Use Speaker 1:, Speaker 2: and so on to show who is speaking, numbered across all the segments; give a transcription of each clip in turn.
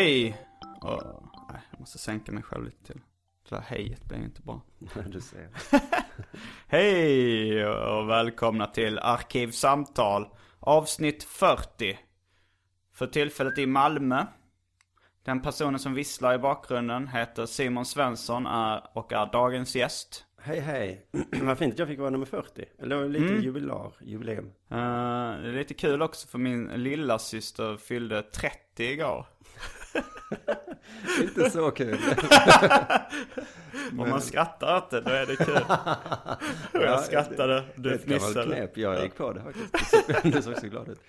Speaker 1: Hej! Åh, nej, jag måste sänka mig själv lite till. Det där hejet blir inte bra.
Speaker 2: Du ser.
Speaker 1: Hej och välkomna till Arkivsamtal avsnitt 40. För tillfället i Malmö. Den personen som visslar i bakgrunden heter Simon Svensson är, och är dagens gäst.
Speaker 2: Hej hej. Vad fint att jag fick vara nummer 40. Eller lite
Speaker 1: Mm.
Speaker 2: jubilar, jubileum.
Speaker 1: Eh, det är lite kul också för min lilla syster fyllde 30 igår.
Speaker 2: Inte så kul.
Speaker 1: Om man skrattar åt det, då är det kul. Och jag skrattade, du
Speaker 2: Det
Speaker 1: fnissade.
Speaker 2: knep. Jag gick på det faktiskt. Du såg så glad ut.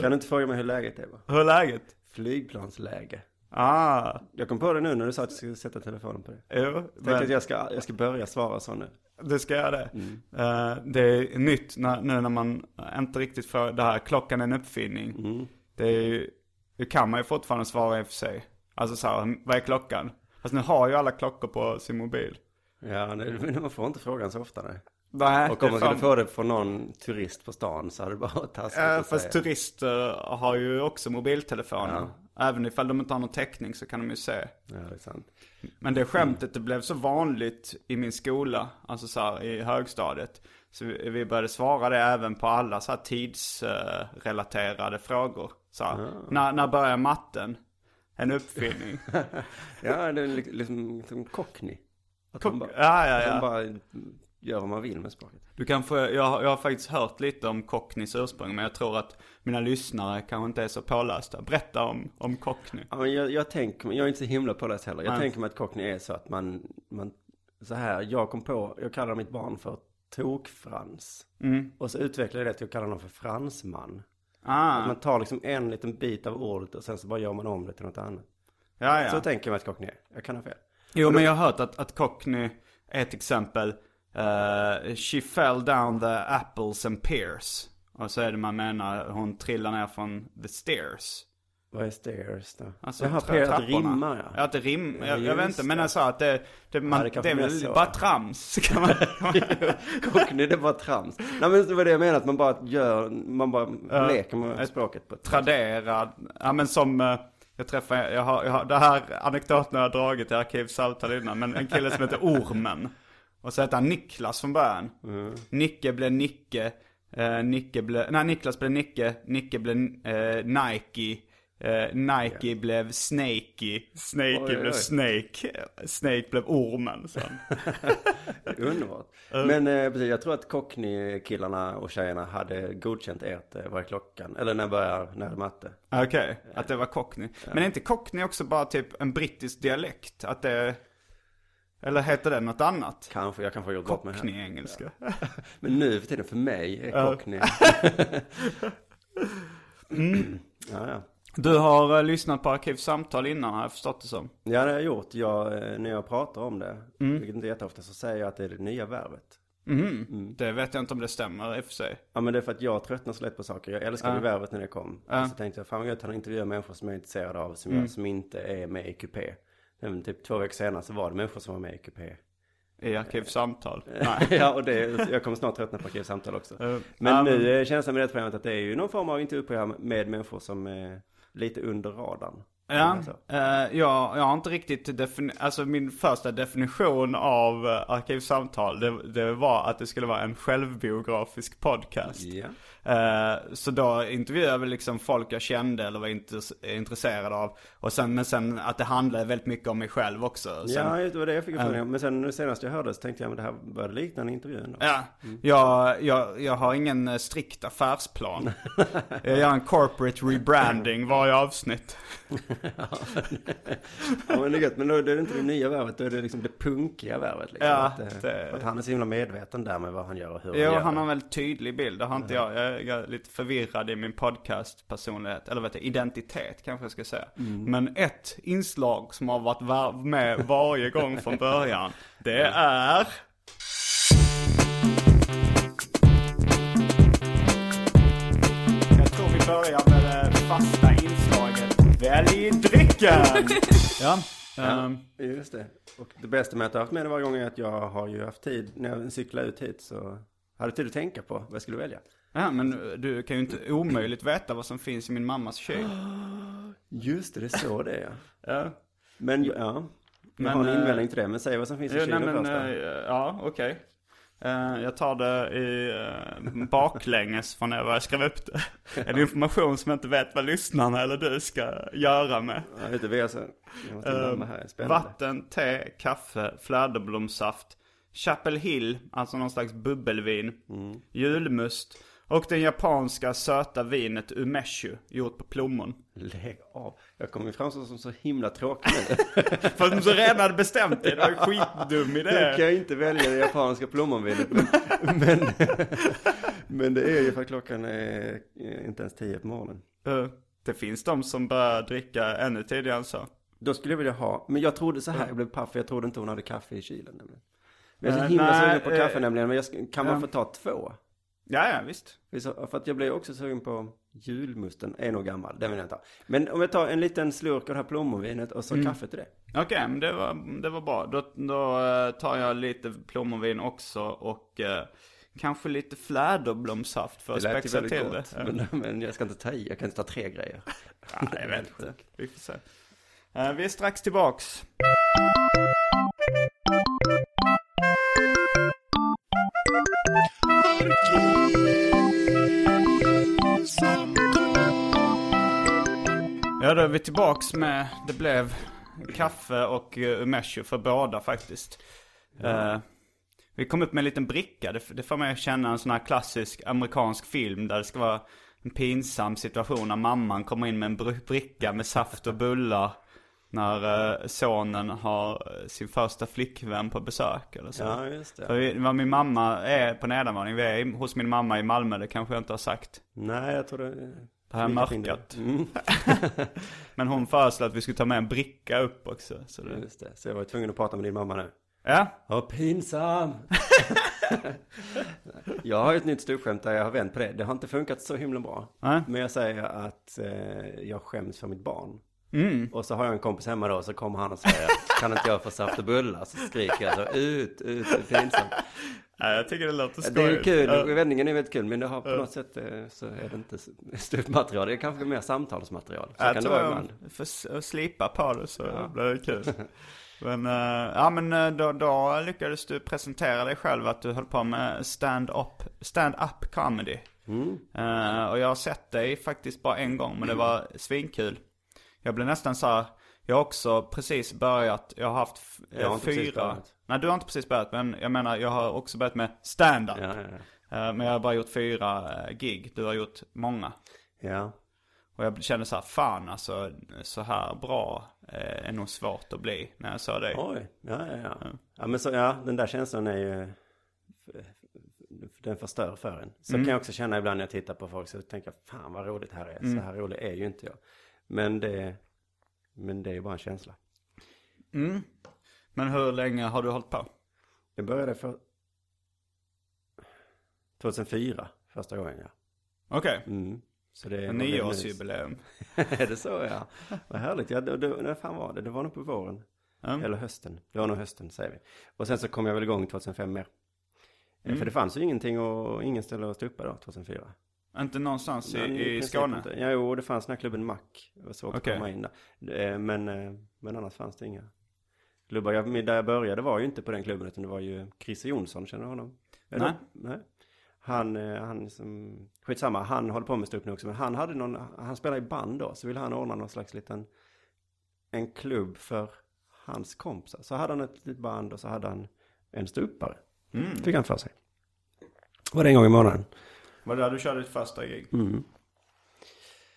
Speaker 2: Kan du inte fråga mig hur läget är? Va?
Speaker 1: Hur är läget?
Speaker 2: Flygplansläge.
Speaker 1: Ah,
Speaker 2: Jag kom på det nu när du sa att du skulle sätta telefonen på det.
Speaker 1: jo.
Speaker 2: Tänkte att jag ska, jag ska börja svara så nu.
Speaker 1: Du ska göra det.
Speaker 2: Mm.
Speaker 1: Eh, det är nytt när, nu när man inte riktigt får det här, klockan är en uppfinning.
Speaker 2: Mm.
Speaker 1: Det, är, ju- det kan man ju fortfarande svara i och för sig. Alltså så här, vad är klockan? Fast nu har ju alla klockor på sin mobil.
Speaker 2: Ja, men man får inte frågan så ofta. Nej.
Speaker 1: Nej,
Speaker 2: Och om man
Speaker 1: fan-
Speaker 2: skulle få det från någon turist på stan så hade det bara varit taskigt
Speaker 1: Eh,
Speaker 2: att
Speaker 1: fast
Speaker 2: säga.
Speaker 1: turister har ju också mobiltelefoner.
Speaker 2: Ja.
Speaker 1: Även ifall de inte har någon täckning så kan de ju se.
Speaker 2: Ja, det är sant.
Speaker 1: Men det skämtet det blev så vanligt i min skola, alltså så här, i högstadiet. Så vi började svara det även på alla så här tidsrelaterade frågor. Så här, när, när börjar matten? En uppfinning.
Speaker 2: Ja, det är li- liksom, liksom cockney. Att man bara,
Speaker 1: ja, ja,
Speaker 2: att
Speaker 1: ja.
Speaker 2: man bara gör vad man vill med språket.
Speaker 1: Du kan få, jag, jag har faktiskt hört lite om Cockneys ursprung, men jag tror att mina lyssnare kanske inte är så pålästa. Berätta om, om Cockney.
Speaker 2: Ja, men jag, jag tänker, jag är inte så himla påläst heller. Jag
Speaker 1: Nej.
Speaker 2: tänker mig att cockney är så att man, man, så här, jag kom på, jag kallar mitt barn för tokfrans.
Speaker 1: Mm.
Speaker 2: Och så utvecklade jag det till att kalla honom för fransman.
Speaker 1: Ah,
Speaker 2: Att man tar liksom en liten bit av ordet och sen så bara gör man om det till något annat.
Speaker 1: ja, ja.
Speaker 2: Så tänker mig att cockney. Jag kan ha fel.
Speaker 1: Jo, men jag har hört att, att Cockney är ett exempel. eh, she fell down the apples and pears. Och så är det man menar, hon trillar ner från the stairs.
Speaker 2: Vad är stairs då?
Speaker 1: Alltså
Speaker 2: Jaha, per, att det rimmar ja.
Speaker 1: Ja, att det rim,
Speaker 2: Ja,
Speaker 1: jag, jag vet inte, men
Speaker 2: det.
Speaker 1: jag sa att det, det, man,
Speaker 2: det
Speaker 1: det,
Speaker 2: kanske
Speaker 1: är väl
Speaker 2: så.
Speaker 1: bara trams. Kan man,
Speaker 2: cockney det är bara trams. Nej men det var det jag menade, att man bara gör, man bara leker med språket på
Speaker 1: Tradera, ja men som, eh, jag träffade, jag har, jag har, det här anekdoten har jag dragit i Arkivsamtal innan, men en kille som heter Ormen. Och så heter han Niklas från början. Nicke blev Nicke, eh, Nicke blev, nej Niklas blev Nicke, Nicke blev eh, Nike. Eh, Nike blev Snakey, Snakey
Speaker 2: Oj,
Speaker 1: blev
Speaker 2: oj.
Speaker 1: Snake, Snake blev Ormen. sen.
Speaker 2: Underbart. Men eh, precis, jag tror att Cockney-killarna och tjejerna hade godkänt ert eh, Vad är klockan? Eller när börjar, när är matte?
Speaker 1: Okej, att det var cockney. Men är inte cockney också bara typ en brittisk dialekt? Att det... Eller heter det något annat?
Speaker 2: Kanske, jag kan få gjort bort mig här.
Speaker 1: Cockney-engelska.
Speaker 2: Men nu för tiden för mig är
Speaker 1: Ja.
Speaker 2: Cockney. ja, ja.
Speaker 1: Du har eh, lyssnat på Arkivsamtal innan har jag förstått det som.
Speaker 2: ja, det har jag gjort. Jag, eh, när jag pratar om det,
Speaker 1: Mm.
Speaker 2: vilket inte jätteofta, så säger jag att det är det nya verbet.
Speaker 1: Mhm. Det vet jag inte om det stämmer i och för sig.
Speaker 2: Ja men det är för att jag tröttnar så lätt på saker. Jag älskade
Speaker 1: Ja.
Speaker 2: verbet när det kom.
Speaker 1: Ja.
Speaker 2: Så tänkte jag, fan vad gött att intervjua människor som jag är intresserad av, som,
Speaker 1: Mm.
Speaker 2: jag, som inte är med i QP. Men typ två veckor senare så var det människor som var med i QP.
Speaker 1: I Arkivsamtal. Nej.
Speaker 2: ja, och det, jag kommer snart tröttna på arkivsamtal också.
Speaker 1: Eh,
Speaker 2: Men nu är känslan med det programmet att det är ju någon form av intervjuprogram med människor som lite under radarn.
Speaker 1: Ja, eh, jag, jag har inte riktigt defini- Alltså min första definition av uh, Arkivsamtal det, det var att det skulle vara en självbiografisk podcast.
Speaker 2: Ja.
Speaker 1: Eh, så då intervjuade väl liksom folk jag kände eller var intress- intresserad av. Och sen, men sen att det handlade väldigt mycket om mig själv också. Sen,
Speaker 2: Ja, det var det jag fick uppfattningen om. Men sen nu senast jag hörde så tänkte jag, men det här började likna en intervju ändå.
Speaker 1: Ja, jag, jag, jag har ingen eh, strikt affärsplan. jag gör en corporate rebranding varje avsnitt.
Speaker 2: Ja, men det är gött. Men då är det inte det nya värvet, då är det liksom det punkiga värvet. Liksom.
Speaker 1: Ja,
Speaker 2: att, eh,
Speaker 1: det-
Speaker 2: att han är så himla medveten där med vad han gör och hur
Speaker 1: Jo,
Speaker 2: han gör.
Speaker 1: han har en väldigt tydlig bild. Det har inte jag. Jag är lite förvirrad i min podcast-personlighet. Eller vet du, identitet kanske jag ska säga. Men ett inslag som har varit var- med varje gång från början. Det är... Jag tror vi börjar med det fasta inslaget. Välj drycken! ja. ehm,
Speaker 2: Just det. Och det bästa med att ha haft med det varje gång är att jag har ju haft tid, när jag cyklar ut hit så hade tid att tänka på vad jag skulle välja.
Speaker 1: ja, men du kan ju inte omöjligt veta vad som finns i min mammas kyl.
Speaker 2: Just det, det är så det är.
Speaker 1: Ja.
Speaker 2: Men ja, jag
Speaker 1: Men,
Speaker 2: har en
Speaker 1: eh,
Speaker 2: invändning till det. Men säg vad som finns i kylen
Speaker 1: nej, men,
Speaker 2: först. då.
Speaker 1: eh, ja, okej. Eh, jag tar det i uh, baklänges från när jag skrev upp det. En information som jag inte vet vad lyssnarna eller du ska göra med.
Speaker 2: Ja, vet du, vi är så, jag måste här, spännande.
Speaker 1: Vatten, te, kaffe, fläderblomssaft, Chapel Hill, alltså någon slags bubbelvin,
Speaker 2: Mm.
Speaker 1: julmust och den japanska söta vinet umeshu, gjort på plommon.
Speaker 2: Lägg av. Jag kommer ju framstå som så himla tråkig nu.
Speaker 1: För att du så redan hade bestämt dig, det var skitdum idé.
Speaker 2: kan jag inte välja det japanska plommonvinet. Men, men, men det är ju för att klockan är inte ens tio på morgonen.
Speaker 1: Eh, Det finns de som börjar dricka ännu tidigare än så.
Speaker 2: Då skulle jag vilja ha, men jag trodde så här, jag blev paff, jag trodde inte hon hade kaffe i kylen nämligen. Jag är så
Speaker 1: Eh,
Speaker 2: himla
Speaker 1: nej,
Speaker 2: sugen på kaffe
Speaker 1: eh,
Speaker 2: nämligen, men jag, kan man
Speaker 1: ja.
Speaker 2: få ta två?
Speaker 1: Ja, ja, visst.
Speaker 2: För att jag blev också sugen på julmusten, är nog gammal, den vill jag inte ha. Men om jag tar en liten slurk av det här plommonvinet och så
Speaker 1: Mm.
Speaker 2: kaffe till det.
Speaker 1: Okej, men det var, det var bra. Då, då eh, tar jag lite plommonvin också och eh, kanske lite fläderblomssaft för att spexa till
Speaker 2: gott,
Speaker 1: det.
Speaker 2: men, men jag ska inte ta i, jag kan inte ta tre grejer.
Speaker 1: Ja, jag vet inte. Vi får se. Eh, vi är strax tillbaks. Ja, då är vi tillbaks med, det blev kaffe och uh, umeshu för båda faktiskt. Eh, vi kom upp med en liten bricka, det, det får mig att känna en sån här klassisk amerikansk film där det ska vara en pinsam situation när mamman kommer in med en br- bricka med saft och bullar. När eh, sonen har eh, sin första flickvän på besök eller så.
Speaker 2: Ja, just det.
Speaker 1: För vad min mamma är på nedanvåningen, vi är hos min mamma i Malmö, det kanske jag inte har sagt.
Speaker 2: Nej, jag tror det...
Speaker 1: Det här är mörkat.
Speaker 2: Mm,
Speaker 1: Men hon föreslår att vi skulle ta med en bricka upp också. Så det...
Speaker 2: just det. Så jag var tvungen att prata med din mamma nu.
Speaker 1: Ja,
Speaker 2: Vad pinsam! jag har ett nytt ståuppskämt där jag har vänt på det. Det har inte funkat så himla bra.
Speaker 1: Nej.
Speaker 2: Men jag säger att eh, jag skäms för mitt barn.
Speaker 1: Mm.
Speaker 2: Och så har jag en kompis hemma då, så kommer han och säger kan inte jag få saft och bullar? Så skriker jag så ut, ut, det är pinsamt.
Speaker 1: Ja, jag tycker det låter skojigt.
Speaker 2: Det är kul,
Speaker 1: Ja.
Speaker 2: vändningen är väldigt kul, men det har på något sätt eh, så är det inte ståuppmaterial. Det är kanske mer samtalsmaterial. Så
Speaker 1: Jag
Speaker 2: kan det
Speaker 1: tror
Speaker 2: vara
Speaker 1: jag
Speaker 2: ibland.
Speaker 1: får s- slipa på det så blir det kul. Men, eh, ja men eh, då, då lyckades du presentera dig själv att du höll på med stand-up stand up comedy.
Speaker 2: Mm.
Speaker 1: Eh, och jag har sett dig faktiskt bara en gång men det var svinkul. Jag blev nästan så här, jag har också precis börjat, jag har haft
Speaker 2: Jag har
Speaker 1: fyra. Nej du har inte precis börjat men jag menar jag har också börjat med stand-up.
Speaker 2: Ja, ja, ja.
Speaker 1: Eh, men jag har bara gjort fyra eh, gig, du har gjort många.
Speaker 2: ja.
Speaker 1: Och jag kände så här, fan alltså, så här bra eh, är nog svårt att bli när jag sa det.
Speaker 2: Oj, ja, ja, ja. Ja, men så, ja, den där känslan är ju, den förstör för en. Så kan jag också känna ibland när jag tittar på folk så tänker jag, fan vad roligt det här är. Så här rolig är ju inte jag. Men det, men det är bara en känsla.
Speaker 1: Mm. Men hur länge har du hållit på?
Speaker 2: Jag började för 2004, första gången ja.
Speaker 1: Okej,
Speaker 2: Mm. Så det är
Speaker 1: nioårsjubileum.
Speaker 2: är det så ja? Vad härligt. Ja, då, då, när fan var det? Det var nog på våren.
Speaker 1: Mm.
Speaker 2: Eller hösten. Det var nog hösten säger vi. Och sen så kom jag väl igång 2005 mer. Eh,
Speaker 1: Mm.
Speaker 2: För det fanns ju ingenting och ingen ställe att stå uppe då 2004.
Speaker 1: Inte någonstans i,
Speaker 2: Men
Speaker 1: i Skåne?
Speaker 2: inte. Ja, jo, det fanns den här klubben Mac. Det var svårt
Speaker 1: Okej.
Speaker 2: att komma in där. Eh, Men, eh, men annars fanns det inga klubbar. Jag, där jag började var ju inte på den klubben utan det var ju Christer Jonsson, känner du honom? Eller?
Speaker 1: Nej.
Speaker 2: Nej. Han, eh, han som, skitsamma, han håller på med ståupp nu också. Men han hade någon, han spelade i band då. Så ville han ordna någon slags liten, en klubb för hans kompisar. Så hade han ett litet band och så hade han en ståuppare.
Speaker 1: Mm.
Speaker 2: Fick han för sig. Var det en gång i månaden.
Speaker 1: Var det där du körde ditt första gig?
Speaker 2: Mm.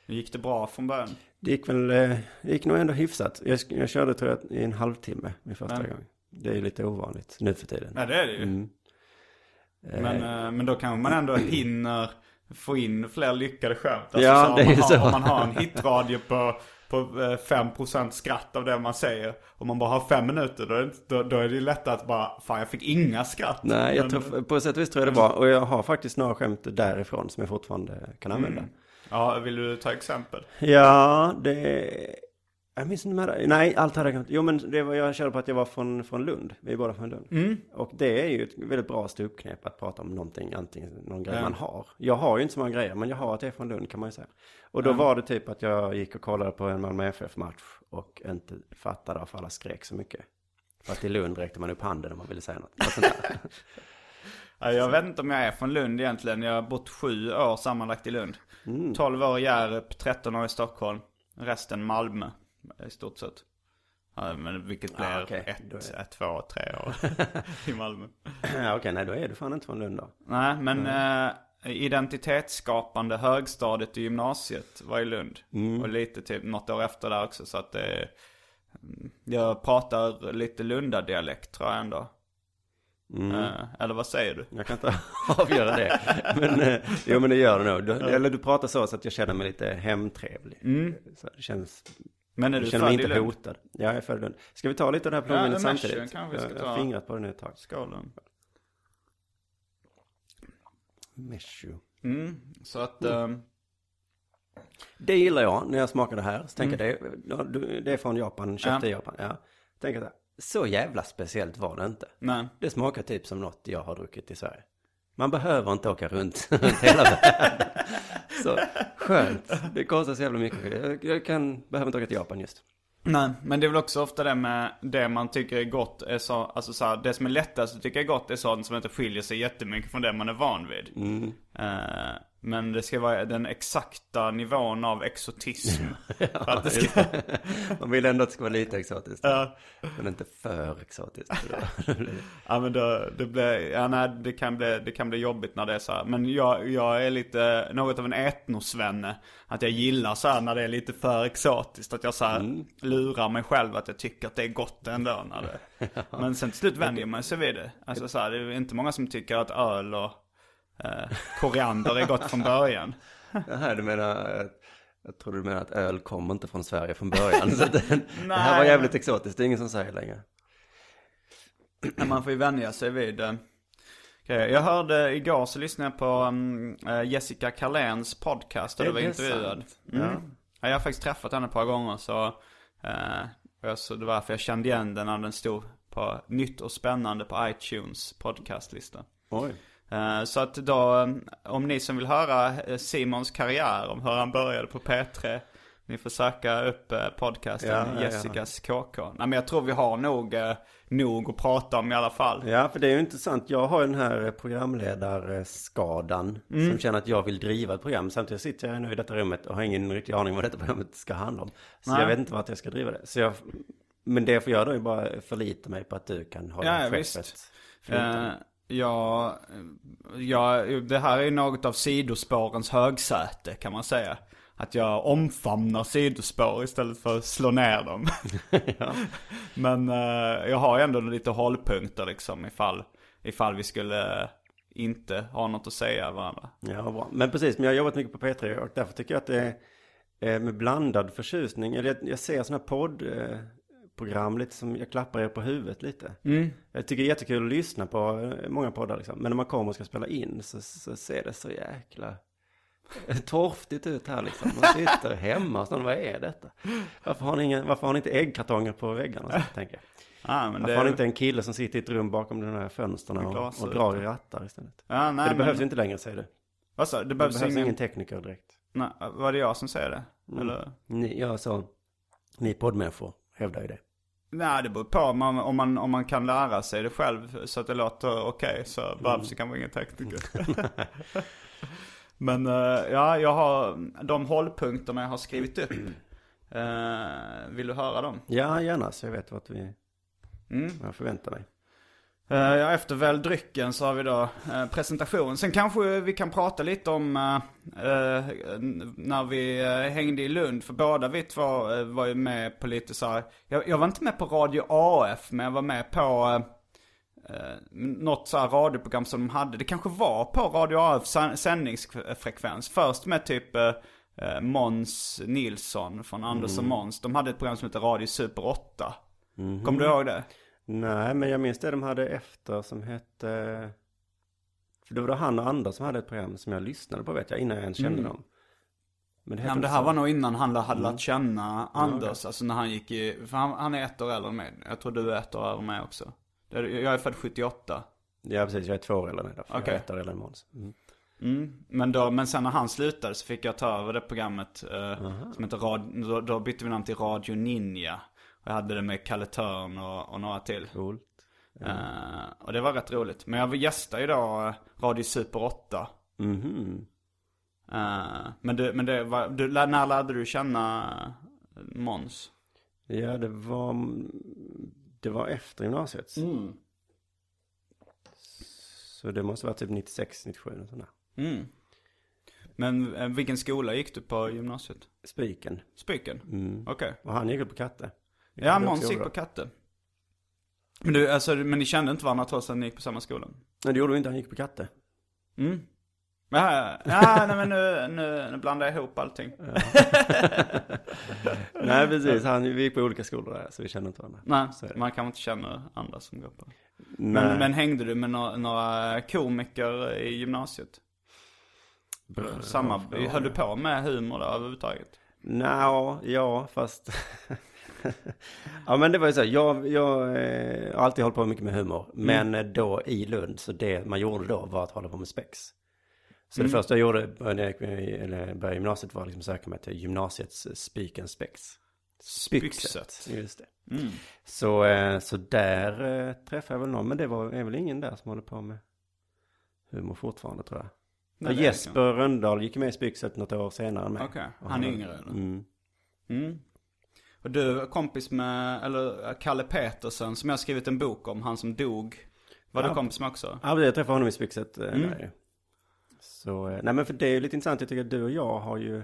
Speaker 1: Gick det bra från början?
Speaker 2: Det gick väl, eh, det gick nog ändå hyfsat. Jag, jag körde tror jag i en halvtimme min första
Speaker 1: Men-
Speaker 2: gång. Det är lite ovanligt nu för tiden.
Speaker 1: Nej det är det ju.
Speaker 2: Mm.
Speaker 1: Men,
Speaker 2: Eh,
Speaker 1: eh, men då kanske man ändå hinner få in fler lyckade skämt. Alltså,
Speaker 2: Ja,
Speaker 1: så
Speaker 2: det
Speaker 1: om,
Speaker 2: är
Speaker 1: man
Speaker 2: så.
Speaker 1: om man har en hitradie på, på eh, 5% skratt av det man säger. Om man bara har fem minuter då är det, då, då är det ju lättare att bara, fan jag fick inga skratt.
Speaker 2: Nej, jag tror, på sätt och vis tror jag det var. Och jag har faktiskt några skämt därifrån som jag fortfarande kan använda.
Speaker 1: Mm. Ja, vill du ta exempel?
Speaker 2: Ja, det... Jag minns inte det. Nej, allt hade jag glömt. Jo, men det var, jag körde på att jag var från, från Lund. Vi är båda från Lund.
Speaker 1: Mm.
Speaker 2: Och det är ju ett väldigt bra ståuppknep att prata om någonting, antingen någon grej
Speaker 1: Ja.
Speaker 2: man har. Jag har ju inte så många grejer, men jag har att jag är från Lund kan man ju säga. Och då
Speaker 1: Ja.
Speaker 2: var det typ att jag gick och kollade på en Malmö FF-match och inte fattade varför alla skrek så mycket. För att i Lund räckte man upp handen om man ville säga något.
Speaker 1: Ja, Jag vet inte om jag är från Lund egentligen. Jag har bott sju år sammanlagt i Lund.
Speaker 2: Mm.
Speaker 1: 12 år i Hjärup, 13 år i Stockholm. Resten Malmö i stort sett. Ja, men vilket blir
Speaker 2: Ah, okej.
Speaker 1: ett,
Speaker 2: är-
Speaker 1: ett, två, tre år i Malmö.
Speaker 2: okej, nej då är du fan inte från Lund då.
Speaker 1: Nej, men eh, identitetsskapande högstadiet och gymnasiet var i Lund.
Speaker 2: Mm.
Speaker 1: Och lite typ något år efter där också. Så att det Jag pratar lite Lundadialekt tror jag ändå.
Speaker 2: Mm.
Speaker 1: Eh, eller vad säger du?
Speaker 2: Jag kan inte avgöra det. Men, eh, jo, men det gör det nog. Du, Eller du pratar så, så att jag känner mig lite hemtrevlig.
Speaker 1: Mm.
Speaker 2: Så det känns...
Speaker 1: Men är du
Speaker 2: känner mig inte
Speaker 1: Lund?
Speaker 2: hotad. Ja, jag är född i Lund. Ska vi ta lite av det här
Speaker 1: Ja,
Speaker 2: plomminet
Speaker 1: men
Speaker 2: samtidigt?
Speaker 1: kanske vi ska
Speaker 2: jag, har fingrat på det nu ett tag.
Speaker 1: Skålen.
Speaker 2: Meshu.
Speaker 1: Mm. Så att... eh,
Speaker 2: Det gillar jag när jag smakar det här. Så tänker jag, det, ja, det är från Japan, köpte
Speaker 1: Ja.
Speaker 2: i Japan. Ja. Tänker jag, så jävla speciellt var det inte.
Speaker 1: nej.
Speaker 2: Det smakar typ som något jag har druckit i Sverige. Man behöver inte åka runt runt hela världen. Så skönt. Det kostar så jävla mycket. Jag, kan, behöver inte åka till Japan just.
Speaker 1: Nej, men det är väl också ofta det med det man tycker är gott är så, alltså så här, det som är lättast att tycka är gott är sånt som inte skiljer sig jättemycket från det man är van vid.
Speaker 2: Mm.
Speaker 1: Eh, men det ska vara den exakta nivån av exotism.
Speaker 2: just
Speaker 1: ska.
Speaker 2: Man vill ändå att det ska vara lite exotiskt.
Speaker 1: Ja.
Speaker 2: Men inte för exotiskt.
Speaker 1: ja men då, det blir, ja nej det kan bli, det kan bli jobbigt när det är så här. Men jag, jag är lite, något av en etnosvenne. Att jag gillar så här när det är lite för exotiskt. Att jag så här lurar mig själv att jag tycker att det är gott ändå när det. Men sen till slut vänjer man sig vid det. Alltså så här, det är inte många som tycker att öl och koriander är gott från början.
Speaker 2: Jaha, du menar, eh, jag tror du menar att öl kommer inte från Sverige från början. Så det, det här var jävligt exotiskt, det är ingen som säger längre.
Speaker 1: Man får ju vänja sig vid det. Okej, Jag hörde igår så lyssnade jag på um, eh, Jessica Carléns podcast där
Speaker 2: Är
Speaker 1: du var intervjuad. Mm.
Speaker 2: Ja.
Speaker 1: Ja. jag har faktiskt träffat henne ett par gånger så, eh, och jag- så det var därför jag kände igen den när den stod på nytt och spännande på iTunes podcastlista.
Speaker 2: Oj.
Speaker 1: Eh, Så att då, eh, om ni som vill höra eh, Simons karriär, om hur han började på P3 Ni får söka upp podcasten
Speaker 2: Ja, ja, ja.
Speaker 1: Jessicas KK Nej men jag tror vi har nog, nog att prata om i alla fall
Speaker 2: Ja, för det är ju intressant. Jag har ju den här programledarskadan
Speaker 1: Mm.
Speaker 2: som känner att jag vill driva ett program. Samtidigt sitter jag nu i detta rummet och har ingen riktig aning vad detta programmet ska handla om. Så
Speaker 1: Nej.
Speaker 2: jag vet inte vart jag ska driva det. Så jag, men det jag får göra då är bara förlita mig på att du kan hålla
Speaker 1: Ja, ja,
Speaker 2: skeppet
Speaker 1: ja, ja, det här är något av sidospårens högsäte kan man säga. Att jag omfamnar sidospår istället för att slå ner dem. Men eh, jag har ju ändå lite hållpunkter liksom ifall, ifall vi skulle inte ha något att säga varandra.
Speaker 2: Ja, bra. Men precis, men jag har jobbat mycket på P3 och därför tycker jag att det är eh, med blandad förtjusning. Eller jag, jag ser sådana här poddprogram lite som jag klappar er på huvudet lite. Jag tycker det är jättekul att lyssna på eh, många poddar liksom. Men när man kommer och ska spela in så, så ser det så jäkla torftigt ut här liksom. Man sitter hemma och sådär, vad är detta? Varför har ni, ingen, varför har ni inte äggkartonger på väggarna? Så, tänker jag.
Speaker 1: Ja, men
Speaker 2: Varför har ni inte en kille som sitter i ett rum bakom de här fönstren och, och drar i rattar istället?
Speaker 1: Ja, nej,
Speaker 2: det
Speaker 1: men...
Speaker 2: behövs inte längre säger du.
Speaker 1: Vad sa? Det
Speaker 2: Det
Speaker 1: behövs,
Speaker 2: behövs
Speaker 1: ingen...
Speaker 2: ingen tekniker direkt.
Speaker 1: Nej, var det jag som säger det?
Speaker 2: Mm.
Speaker 1: Eller?
Speaker 2: Ni, ja, så. Ni poddmänniskor hävdar ju det.
Speaker 1: Nej, det beror på om man, om, man, om man kan lära sig det själv så att det låter okej. så
Speaker 2: Mm.
Speaker 1: varför kan man ingen tekniker? Men eh, ja, jag har de hållpunkterna jag har skrivit upp. Eh, vill du höra dem?
Speaker 2: Ja, gärna så jag vet vad vi
Speaker 1: Mm.
Speaker 2: jag förväntar mig.
Speaker 1: Eh, ja, efter väl drycken så har vi då eh, presentation. Sen kanske vi kan prata lite om eh, eh, när vi eh, hängde i Lund. För båda vi två var ju med på lite så här. Jag, jag var inte med på Radio AF, men jag var med på eh, något så här radioprogram som de hade. Det kanske var på Radio AF sänd- sändningsfrekvens. Först med typ eh, Måns Nilsson från Anders och Måns. De hade ett program som heter Radio Super 8. Kommer du ihåg det?
Speaker 2: Nej, men jag minns det de hade efter som hette... För det var då han och Anders som hade ett program som jag lyssnade på vet jag, innan jag ens kände dem. Men det
Speaker 1: Ja, men det här
Speaker 2: så.
Speaker 1: var nog innan han hade lärt känna Anders. Alltså när han gick i, för han, han är ett år äldre än mig. Jag tror du är ett år äldre än mig också. Jag är född 78.
Speaker 2: Ja, precis. Jag är två år äldre än dig. För jag
Speaker 1: Okej.
Speaker 2: är ett år äldre än Måns. Mm.
Speaker 1: Mm. Men, då, men sen när han slutade så fick jag ta över det programmet. Eh, som heter Rad, då, då bytte vi namn till Radio Ninja. Jag hade det med Kalle Törn och, och några till.
Speaker 2: Coolt.
Speaker 1: Eh, och det var rätt roligt. Men jag gästade ju då eh, Radio Super 8.
Speaker 2: Mhm.
Speaker 1: Eh, men du, men det var, du, när lärde du känna eh, Måns?
Speaker 2: Ja, det var... Det var efter gymnasiet. Så det måste vara typ 96, 97 och sådär.
Speaker 1: Mm. Men vilken skola gick du på gymnasiet?
Speaker 2: Spiken.
Speaker 1: Spyken?
Speaker 2: Mm.
Speaker 1: Okej.
Speaker 2: Och han gick på Katte.
Speaker 1: Ja, Måns gick på Katte. Men, du, alltså, men ni kände inte varandra trots att ni gick på samma skola?
Speaker 2: Nej, det gjorde vi inte. Han gick på Katte.
Speaker 1: Mm. Ja, ja nej, men nu, nu, nu blandar jag ihop allting.
Speaker 2: Nej, precis. Han, vi gick på olika skolor där, så vi kände inte varandra.
Speaker 1: Nej, man kanske inte känner andra som går på. Men, men hängde du med några, några komiker i gymnasiet?
Speaker 2: Bra
Speaker 1: Samma, höll du på med humor där överhuvudtaget?
Speaker 2: Nå, ja, fast... ja, men det var ju så. Jag, jag eh, har alltid hållit på mycket med humor. Men eh, då i Lund, så det man gjorde då var att hålla på med spex. Så det första jag gjorde när jag med- började gymnasiet var liksom söka mig till gymnasiets spiken spex.
Speaker 1: Spyxet.
Speaker 2: Just det.
Speaker 1: Mm.
Speaker 2: Så, eh, så där eh, träffade jag väl någon. Men det var, är väl ingen där som håller på med humor fortfarande tror jag.
Speaker 1: Nej,
Speaker 2: Jesper Röndahl gick med i Spyxet något år senare mig.
Speaker 1: Okej,
Speaker 2: Och
Speaker 1: han är yngre eller?
Speaker 2: Mm.
Speaker 1: Mm. Och du är kompis med, eller Kalle Petersen som jag skrivit en bok om, han som dog. Var
Speaker 2: Ja.
Speaker 1: du kompis med också?
Speaker 2: Ja, jag träffade honom i Spyxet. eh,
Speaker 1: Mm.
Speaker 2: där. Så, eh, nej men för det är ju lite intressant. Jag tycker att du och jag har ju,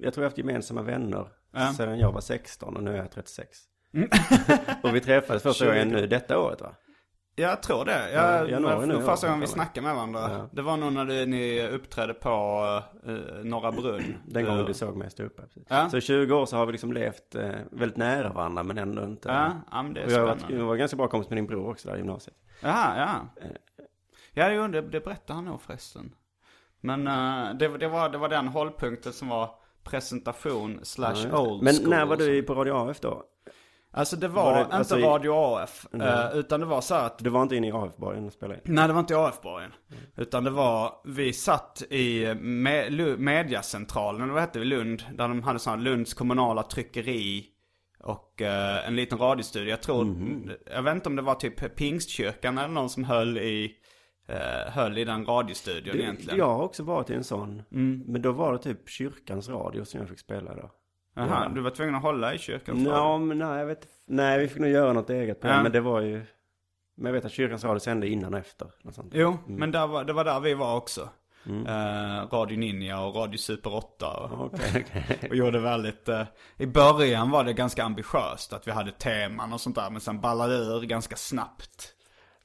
Speaker 2: jag tror vi har haft gemensamma vänner
Speaker 1: Ja.
Speaker 2: sedan jag var 16 och nu är jag 36.
Speaker 1: Mm.
Speaker 2: och vi träffades första gången nu detta året va?
Speaker 1: Jag tror det.
Speaker 2: Ja,
Speaker 1: Jag,
Speaker 2: januari nu,
Speaker 1: för första
Speaker 2: ja,
Speaker 1: gången vi snackade med varandra.
Speaker 2: Ja.
Speaker 1: Det var nog när du, ni uppträdde på uh, Norra Brunn.
Speaker 2: Den gången du såg mig stå upp här, precis.
Speaker 1: Ja.
Speaker 2: Så i 20 år så har vi liksom levt eh, väldigt nära varandra men ändå inte.
Speaker 1: Ja, ja men det är
Speaker 2: och jag varit, jag var ganska bra kompis med din bror också där i gymnasiet.
Speaker 1: Jaha, ja.
Speaker 2: Eh.
Speaker 1: Ja, jo, det, det berättade han nog förresten. Men eh, det, det, var, det var den hållpunkten som var presentation slash old
Speaker 2: Men
Speaker 1: school.
Speaker 2: när var du på Radio AF då?
Speaker 1: Alltså det var,
Speaker 2: Var det-
Speaker 1: inte
Speaker 2: alltså
Speaker 1: Radio AF,
Speaker 2: Nej.
Speaker 1: eh, utan det var så att
Speaker 2: Du var inte inne i AF-borgen och spelade in?
Speaker 1: Nej, det var inte i AF-borgen. Utan det var, vi satt i me, mediacentralen, vad hette det, i Lund. Där de hade här Lunds kommunala tryckeri. Och eh, en liten radiostudio. Jag tror, jag vet inte om det var typ Pingstkyrkan eller någon som höll i, eh, höll i den radiostudion egentligen.
Speaker 2: Jag har också varit i en sån.
Speaker 1: Mm.
Speaker 2: Men då var det typ kyrkans radio som jag fick spela då.
Speaker 1: Jaha,
Speaker 2: ja.
Speaker 1: du var tvungen att hålla i kyrkans radio.
Speaker 2: Ja, men nej, jag vet Nej, vi fick nog göra något eget program.
Speaker 1: Ja.
Speaker 2: Men det var ju... Men jag vet att kyrkans radio sände innan och efter. Något sånt.
Speaker 1: Jo, men där var, det var där vi var också. Eh, Radio Ninja och Radio Super 8. Och,
Speaker 2: Okej, okej.
Speaker 1: Och gjorde väldigt, eh, i början var det ganska ambitiöst att vi hade teman och sånt där. Men sen ballade det ur ganska snabbt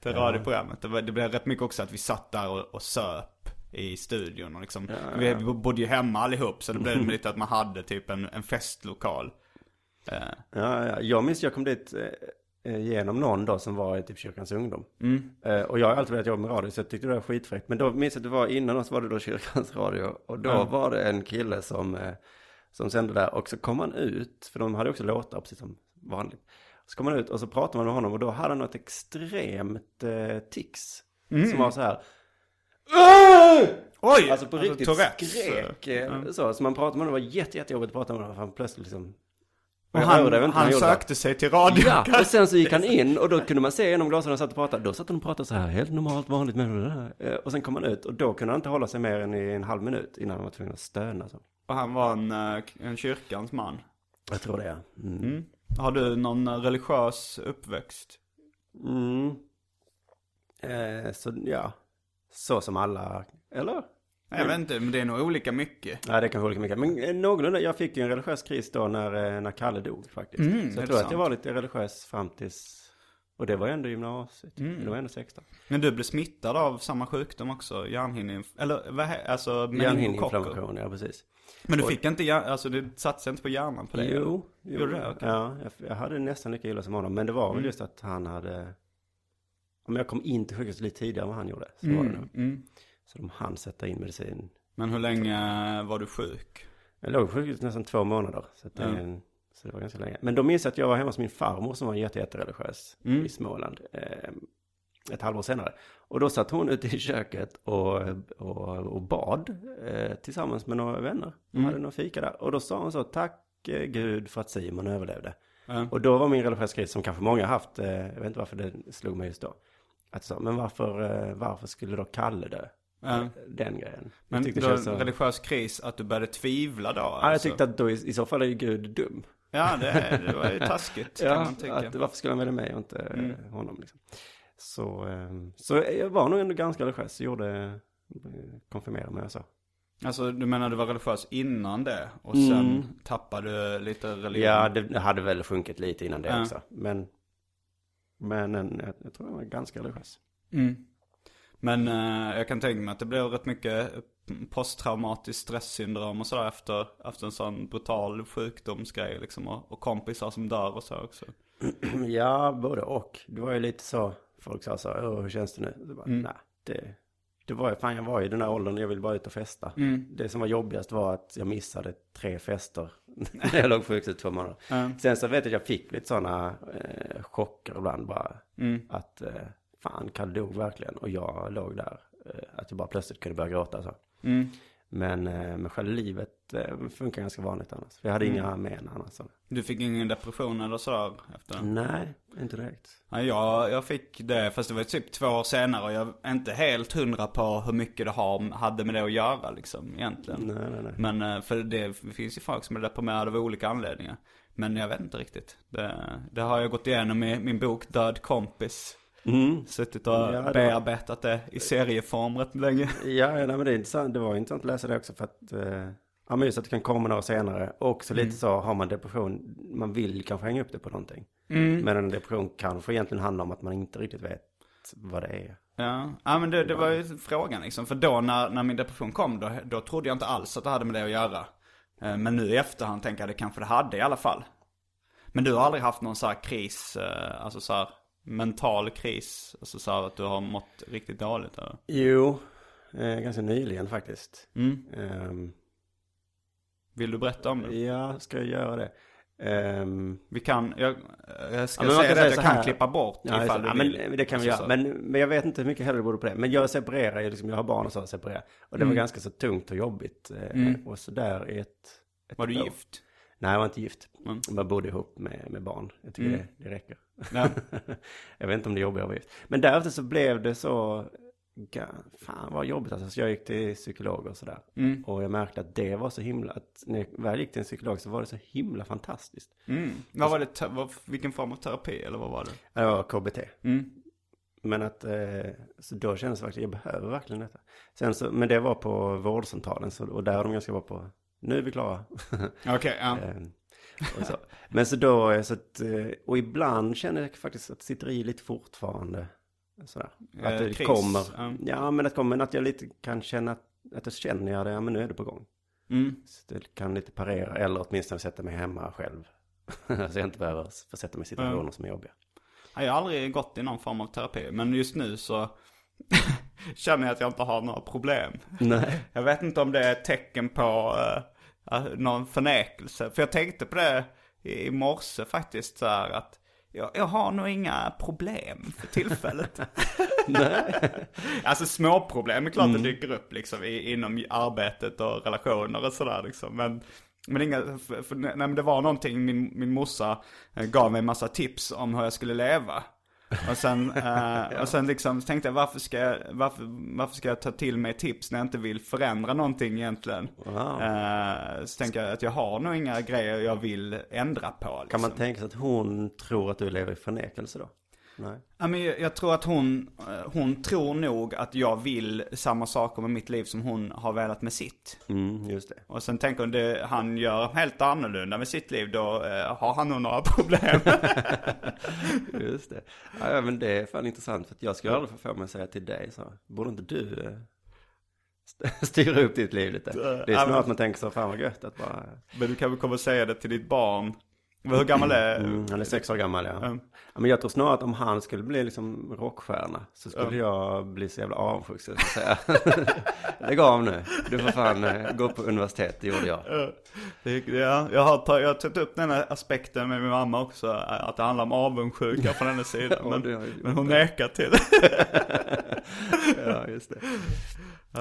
Speaker 1: till radioprogrammet. Det, var, det blev rätt mycket också att vi satt där och, och söp i studion. Och liksom, Vi bodde ju hemma allihop så det blev lite att man hade typ en, en festlokal. Eh,
Speaker 2: Ja, ja, jag minns jag kom dit. eh, eh, genom någon då som var i typ kyrkans ungdom.
Speaker 1: Mm.
Speaker 2: Eh, och jag har alltid velat jobba med radio så jag tyckte det var skitfräckt. Men då minns jag att det var innan oss var det då kyrkans radio. Och då
Speaker 1: Ja.
Speaker 2: var det en kille som, eh, som sände där. Och så kom han ut, för de hade också låtar precis som vanligt. Så kom han ut och så pratade man med honom och då hade han något extremt eh, tics. Som var så här.
Speaker 1: Oj!
Speaker 2: Alltså på riktigt
Speaker 1: Tourettes.
Speaker 2: skrek. eh, Så, så man pratade med honom, det var jätte, jättejobbigt att prata med honom. För han plötsligt liksom...
Speaker 1: Och han,
Speaker 2: när
Speaker 1: han
Speaker 2: det.
Speaker 1: sökte sig till radio.
Speaker 2: Ja, och sen så gick han in och då kunde man se genom glasögonen satt och pratade. Då satt han och pratade så här, helt normalt, vanligt med det där. Eh, Och sen kom han ut och då kunde han inte hålla sig mer än i en halv minut innan han var tvungen att stöna. Så.
Speaker 1: Och han var en, eh, en kyrkans man.
Speaker 2: Jag tror det, ja. Mm.
Speaker 1: Mm. Har du någon eh, religiös uppväxt?
Speaker 2: Mm. Eh, så ja, så som alla, eller?
Speaker 1: Jag vet inte, men det är nog olika mycket.
Speaker 2: Ja, det kan vara olika mycket. Men eh, någorlunda, jag fick ju en religiös kris då när, eh, när Kalle dog faktiskt.
Speaker 1: Mm,
Speaker 2: så
Speaker 1: är
Speaker 2: jag
Speaker 1: det
Speaker 2: tror att
Speaker 1: sant?
Speaker 2: jag var lite religiös fram tills, och det var ändå gymnasiet.
Speaker 1: Mm.
Speaker 2: Det var ändå 16.
Speaker 1: Men du blev smittad av samma sjukdom också? Hjärnhinneinf... Eller vad alltså?
Speaker 2: Hjärnhinneinflammation, ja precis.
Speaker 1: Men du
Speaker 2: Och-
Speaker 1: fick inte. Alltså det satte sig inte på hjärnan på dig?
Speaker 2: Jo, jo.
Speaker 1: Gjorde det? Okej.
Speaker 2: Ja, jag, jag hade nästan lika illa som honom. Men det var väl
Speaker 1: Mm.
Speaker 2: just att han hade... Om jag kom in till sjukhuset lite tidigare än vad han gjorde. Så var det
Speaker 1: Mm,
Speaker 2: nog.
Speaker 1: mm.
Speaker 2: Så de hann sätta in medicin.
Speaker 1: Men hur länge var du sjuk?
Speaker 2: Jag låg på sjukhuset nästan två månader. Så, det,
Speaker 1: Ja.
Speaker 2: så det var ganska länge. Men då minns jag att jag var hemma hos min farmor som var jätte, jättereligiös
Speaker 1: Mm.
Speaker 2: i Småland. Eh, ett halvår senare. Och då satt hon ute i köket och, och, och bad eh, tillsammans med några vänner.
Speaker 1: Mm.
Speaker 2: hade några fika där. Och då sa hon så, tack eh, Gud för att Simon överlevde.
Speaker 1: Ja.
Speaker 2: Och då var min religiösa kris, som kanske många haft, eh, jag vet inte varför det slog mig just då. Att så, men varför, eh, varför skulle då Kalle dö?
Speaker 1: Ja.
Speaker 2: Den grejen.
Speaker 1: Men
Speaker 2: jag
Speaker 1: då,
Speaker 2: så...
Speaker 1: religiös kris, att du började tvivla då?
Speaker 2: Ja, jag
Speaker 1: alltså.
Speaker 2: tyckte att då i, i så fall är ju Gud dum.
Speaker 1: Ja, det, det var ju taskigt kan
Speaker 2: Ja,
Speaker 1: man tycka.
Speaker 2: att, varför skulle han välja mig och inte eh,
Speaker 1: Mm.
Speaker 2: honom liksom. Så, eh, så jag var nog ändå ganska religiös, jag gjorde, eh, konfirmerade mig och så.
Speaker 1: Alltså du menar du var religiös innan det? Och
Speaker 2: Mm.
Speaker 1: sen tappade du lite religion?
Speaker 2: Ja, det, hade väl sjunkit lite innan det
Speaker 1: Ja.
Speaker 2: också. Men, men en, jag, jag tror jag var ganska religiös.
Speaker 1: Mm. Men eh, jag kan tänka mig att det blev rätt mycket posttraumatiskt stresssyndrom och sådär efter, efter en sån brutal sjukdomsgrej liksom. Och, och kompisar som dör och så också.
Speaker 2: Ja, både och. Det var ju lite så, folk sa så, hur känns det nu? Så bara,
Speaker 1: Mm.
Speaker 2: Nej, det, det var ju, fan jag var i den här åldern, jag ville bara ut och festa.
Speaker 1: Mm.
Speaker 2: Det som var jobbigast var att jag missade tre fester när jag låg på sjukhuset två månader.
Speaker 1: Ja.
Speaker 2: Sen så vet jag att jag fick lite sådana eh, chocker ibland bara.
Speaker 1: Mm.
Speaker 2: Att eh, fan, Kalle dog verkligen och jag låg där. Eh, att jag bara plötsligt kunde börja gråta så.
Speaker 1: Mm.
Speaker 2: Men, eh, men själva livet eh, funkar ganska vanligt annars. För jag hade
Speaker 1: Mm.
Speaker 2: inga men annars. Så.
Speaker 1: Du fick ingen depression eller sådär efter?
Speaker 2: Nej, inte direkt.
Speaker 1: Nej, jag, jag fick det, fast det var typ två år senare och jag är inte helt hundra på hur mycket det har, hade med det att göra liksom egentligen.
Speaker 2: Nej, nej, nej.
Speaker 1: Men eh, för det finns ju folk som är deprimerade av olika anledningar. Men jag vet inte riktigt. Det, det har jag gått igenom i min bok Död kompis.
Speaker 2: Mm.
Speaker 1: Suttit och
Speaker 2: Ja, det var-
Speaker 1: bearbetat det i serieform rätt länge.
Speaker 2: Ja, ja nej, men det, är intressant. det var intressant att läsa det också för att eh, ja, men just att det kan komma några senare. Och också
Speaker 1: Mm.
Speaker 2: lite så, har man depression, man vill kanske hänga upp det på någonting.
Speaker 1: Mm.
Speaker 2: Men en depression kanske egentligen handlar om att man inte riktigt vet vad det är.
Speaker 1: Ja, ja men det, det var ju frågan liksom. För då när, när min depression kom, då, då trodde jag inte alls att det hade med det att göra. Eh, Men nu i efterhand tänker jag det kanske det hade i alla fall. Men du har aldrig haft någon så här kris, eh, alltså så här mental kris, alltså så här att du har mått riktigt dåligt eller?
Speaker 2: Jo, eh, ganska nyligen faktiskt.
Speaker 1: Mm.
Speaker 2: Ehm,
Speaker 1: Vill du berätta om det?
Speaker 2: ja, ska jag göra det? Ehm,
Speaker 1: Vi kan, jag, jag ska
Speaker 2: Ja,
Speaker 1: säga
Speaker 2: säga
Speaker 1: att jag kan
Speaker 2: här.
Speaker 1: klippa bort
Speaker 2: ja,
Speaker 1: ifall
Speaker 2: ja,
Speaker 1: du vill.
Speaker 2: men det kan vi
Speaker 1: Alltså
Speaker 2: göra. Men, men jag vet inte hur mycket hellre det beror på det. Men jag separerar ju, liksom, jag har barn och så separerar. Och det var
Speaker 1: Mm.
Speaker 2: ganska så tungt och jobbigt. Eh,
Speaker 1: Mm.
Speaker 2: Och så där i ett, ett
Speaker 1: Var du
Speaker 2: år.
Speaker 1: gift?
Speaker 2: Nej, jag var inte gift.
Speaker 1: Mm.
Speaker 2: Jag bodde ihop med, med barn. Jag tycker
Speaker 1: Mm.
Speaker 2: det, det räcker.
Speaker 1: Ja.
Speaker 2: jag vet inte om det är jobbigt att vara gift. Men därefter så blev det så, fan vad jobbigt alltså. Så jag gick till psykolog och sådär.
Speaker 1: Mm.
Speaker 2: Och jag märkte att det var så himla, att när jag väl gick till en psykolog så var det så himla fantastiskt.
Speaker 1: Mm. Vad var det, vad, vilken form av terapi eller vad var det?
Speaker 2: Det var KBT.
Speaker 1: Mm.
Speaker 2: Men att, eh, så då kändes det verkligen, jag behöver verkligen detta. Sen så, men det var på vårdcentralen så, och där är de ganska bra på, nu är vi klara.
Speaker 1: Okej, ja.
Speaker 2: Eh, och så. Men så då, så att, eh, och ibland känner jag faktiskt att det sitter i lite fortfarande. Sådär. Att
Speaker 1: Eh,
Speaker 2: det
Speaker 1: kris,
Speaker 2: kommer,
Speaker 1: ja.
Speaker 2: men att, kommer, men att jag lite kan känna att, att jag känner jag det, ja men nu är det på gång.
Speaker 1: Mm.
Speaker 2: Så det kan lite parera, eller åtminstone sätta mig hemma själv. så jag inte behöver få sätta mig i situationer
Speaker 1: Mm.
Speaker 2: som är jobbiga.
Speaker 1: Jag har aldrig gått i någon form av terapi. Men just nu så känner jag att jag inte har några problem.
Speaker 2: Nej.
Speaker 1: Jag vet inte om det är ett tecken på uh, någon förnekelse. För jag tänkte på det i morse faktiskt så här att jag, jag har nog inga problem för tillfället.
Speaker 2: Nej.
Speaker 1: alltså små problem är klart mm. det dyker upp liksom i, inom arbetet och relationer och sådär liksom. Men, men inga, för, för, nej, men det var någonting, min, min morsa eh, gav mig en massa tips om hur jag skulle leva. Och sen, eh, och sen liksom tänkte jag varför ska jag, varför, varför ska jag ta till mig tips när jag inte vill förändra någonting egentligen? Wow. Eh, så tänker jag att jag har nog inga grejer jag vill ändra på. Liksom.
Speaker 2: Kan man tänka sig att hon tror att du lever i förnekelse då?
Speaker 1: Nej. Ja, men jag, tror att hon, eh, hon tror nog att jag vill samma saker med mitt liv som hon har velat med sitt.
Speaker 2: Mm, just det.
Speaker 1: Och sen tänker hon det han gör helt annorlunda med sitt liv, då eh, har han nog några problem.
Speaker 2: just det. Ja, men det är fan intressant för att jag skulle aldrig få för mig att säga till dig så, borde inte du eh, styra upp ditt liv lite? Det är snarare att man tänker så, fan vad gött att bara...
Speaker 1: Men du kan väl komma och säga det till ditt barn hur gammal är
Speaker 2: mm, Han är sex år gammal ja. Mm. ja. Men jag tror snarare att om han skulle bli liksom rockstjärna så skulle mm. jag bli så jävla avundsjuk så att säga. Lägg av nu. Du får fan uh, gå på universitet, det gjorde jag.
Speaker 1: Ja, jag har, jag har tagit upp den här aspekten med min mamma också. Att det handlar om avundsjuka från hennes sida. Men, men hon nekar till
Speaker 2: Ja, just det.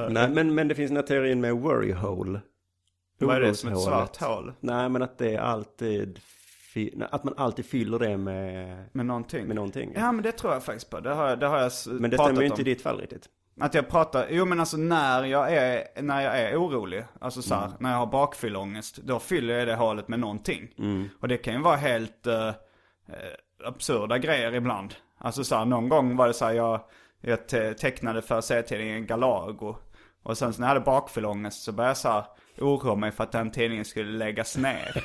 Speaker 2: Nej, men, men det finns den här teorin med worry hole.
Speaker 1: Vad är det som ett svart hål?
Speaker 2: Nej, men att det är alltid att man alltid fyller det med,
Speaker 1: med någonting.
Speaker 2: med någonting.
Speaker 1: Ja men det tror jag faktiskt på. Det har, det har jag
Speaker 2: Men det stämmer ju inte i ditt fall riktigt.
Speaker 1: Att jag pratar, jo men alltså när jag är, när jag är orolig, alltså så här, mm. när jag har bakfylleångest, då fyller jag det hålet med någonting. Mm. Och det kan ju vara helt uh, absurda grejer ibland. Alltså så här, någon gång var det så här, jag, jag tecknade för serietidningen Galago. Och sen så när jag hade bakfylleångest så började jag så här, oroa mig för att den tidningen skulle läggas ner.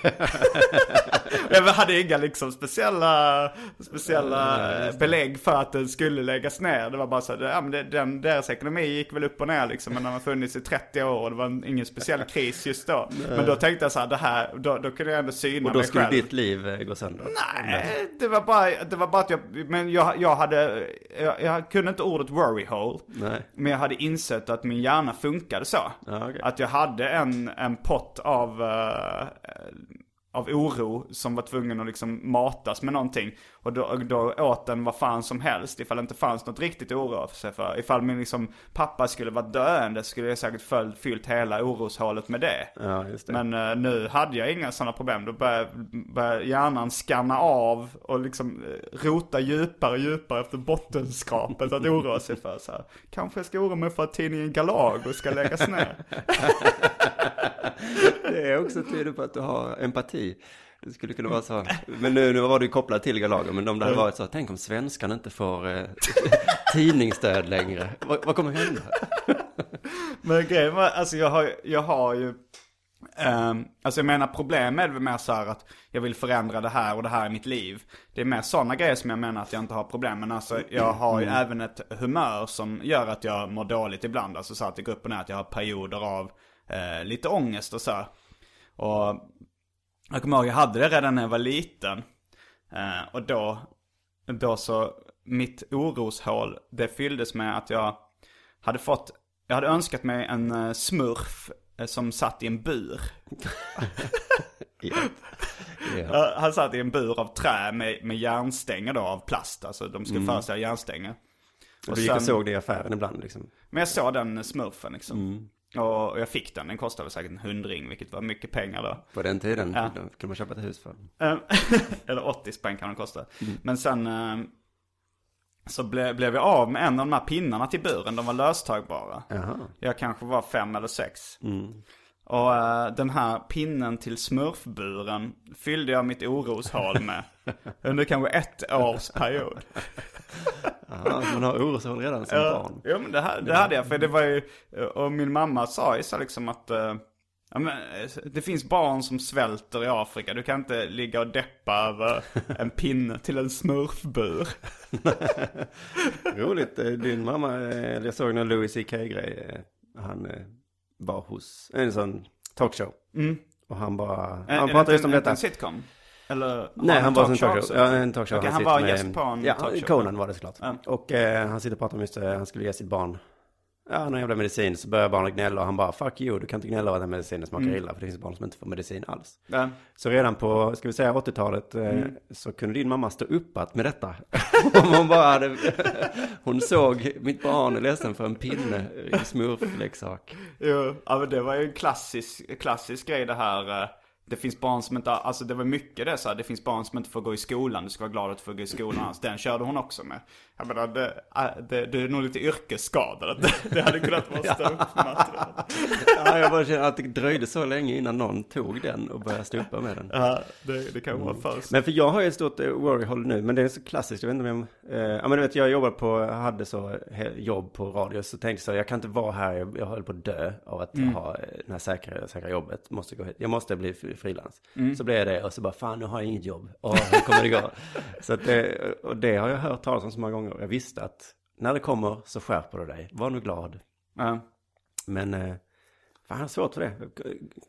Speaker 1: jag hade inga liksom speciella, speciella belägg för att den skulle läggas ner. Det var bara så att ja, men det, den, deras ekonomi gick väl upp och ner liksom. Men den har funnits i 30 år och det var ingen speciell kris just då. Men då tänkte jag så här, det här, då, då kunde jag ändå syna mig själv.
Speaker 2: Och då skulle ditt liv eh, gå sönder?
Speaker 1: Nej, det var bara, det var bara att jag, men jag, jag hade, jag, jag kunde inte ordet worry hole. Nej. Men jag hade insett att min hjärna funkade så. Ja, okay. Att jag hade en en, pott av, uh, av oro som var tvungen att liksom matas med någonting. Och då, då åt den vad fan som helst ifall det inte fanns något riktigt att oroa sig för. Ifall min liksom pappa skulle vara döende skulle jag säkert följt, fyllt hela oroshålet med det.
Speaker 2: Ja, det.
Speaker 1: Men uh, nu hade jag inga sådana problem. Då började, började hjärnan skanna av och liksom uh, rota djupare och djupare efter bottenskrapet att oroa sig för. Så här. Kanske jag ska oroa mig för att tidningen Galago ska läggas ner.
Speaker 2: det är också tydligt på att du har empati. Det skulle kunna vara så. Men nu, nu var du kopplad till Galago. Men om det hade varit så. Tänk om svenskan inte får eh, tidningsstöd längre. Vad, vad kommer hända?
Speaker 1: men grejen var, alltså jag har, jag har ju. Um, alltså jag menar problemet är väl mer så här att jag vill förändra det här och det här i mitt liv. Det är mer sådana grejer som jag menar att jag inte har problem med. Alltså jag har ju mm. även ett humör som gör att jag mår dåligt ibland. Alltså så att det går upp och ner att jag har perioder av uh, lite ångest och så. Och jag kommer ihåg, jag hade det redan när jag var liten. Eh, och då, då så, mitt oroshål, det fylldes med att jag hade fått, jag hade önskat mig en uh, smurf uh, som satt i en bur. yeah. Yeah. Han satt i en bur av trä med, med järnstänger då, av plast. Alltså de skulle mm. föreställa järnstänger.
Speaker 2: Och du gick och såg det i affären ibland liksom?
Speaker 1: Men jag såg den smurfen liksom. Mm. Och jag fick den, den kostade säkert en hundring, vilket var mycket pengar då.
Speaker 2: På den tiden ja. kunde man köpa ett hus för.
Speaker 1: Ehm, eller 80 spänn kan den kosta. Mm. Men sen ehm, så ble, blev jag av med en av de här pinnarna till buren, de var löstagbara. Jaha. Jag kanske var fem eller sex. Mm. Och uh, den här pinnen till smurfburen fyllde jag mitt oroshål med. under kanske ett års period.
Speaker 2: Aha, man har oroshål redan som barn.
Speaker 1: Ja men det, det hade jag, för det var ju, och min mamma sa ju så liksom att uh, Ja, men, det finns barn som svälter i Afrika. Du kan inte ligga och deppa över en pinne till en smurfbur.
Speaker 2: Roligt. Din mamma, jag såg någon Louis CK-grej. Han var hos en sån talkshow. Mm. Och han bara, han
Speaker 1: pratade just om detta. En sitcom? Eller
Speaker 2: Nej, han var en
Speaker 1: talkshow också?
Speaker 2: Ja, en talkshow.
Speaker 1: Okej, han
Speaker 2: sitter
Speaker 1: var gäst på en
Speaker 2: ja,
Speaker 1: talkshow.
Speaker 2: Conan var det såklart.
Speaker 1: Ja.
Speaker 2: Och eh, han sitter och pratar om just det, han skulle ge sitt barn, ja, någon jävla medicin. Så börjar barnet gnälla och han bara, fuck you, du kan inte gnälla över den medicinen smakar
Speaker 1: Mm.
Speaker 2: illa. För det finns barn som inte får medicin alls.
Speaker 1: Ja.
Speaker 2: Så redan på, ska vi säga 80-talet, eh,
Speaker 1: Mm.
Speaker 2: så kunde din mamma stå uppat med detta. Om hon bara hade, hon såg mitt barn ledsen för en pinne i smurfleksak.
Speaker 1: Jo, ja men det var ju en klassisk, klassisk grej det här. eh, Det finns barn som inte, alltså det var mycket det så här, det finns barn som inte får gå i skolan, du ska vara glad att du får gå i skolan. Alltså, den körde hon också med. Jag menar, det, äh, det, det är nog lite yrkesskadad. Det, det hade kunnat vara stå upp material.
Speaker 2: Ja, jag bara känner att det dröjde så länge innan någon tog den och började stå uppa med den.
Speaker 1: Ja, det, det kan vara först.
Speaker 2: Men för jag har ju ett stort eh, worry-håll nu, men det är så klassiskt, jag vet inte om jag, eh, ja men du vet jag jobbar på, hade så jobb på radio, så tänkte jag så, jag kan inte vara här, jag, jag höll på att dö av att ha eh, det här säkra, säkra jobbet, måste gå hit, jag måste bli fri- frilans. Så blev jag det och så bara, fan nu har jag inget jobb, och hur kommer det gå? så att det, och det har jag hört talas om så många gånger, jag visste att när det kommer så skärper du dig, var nu glad.
Speaker 1: Ja.
Speaker 2: Men, eh, fan jag har svårt för det, jag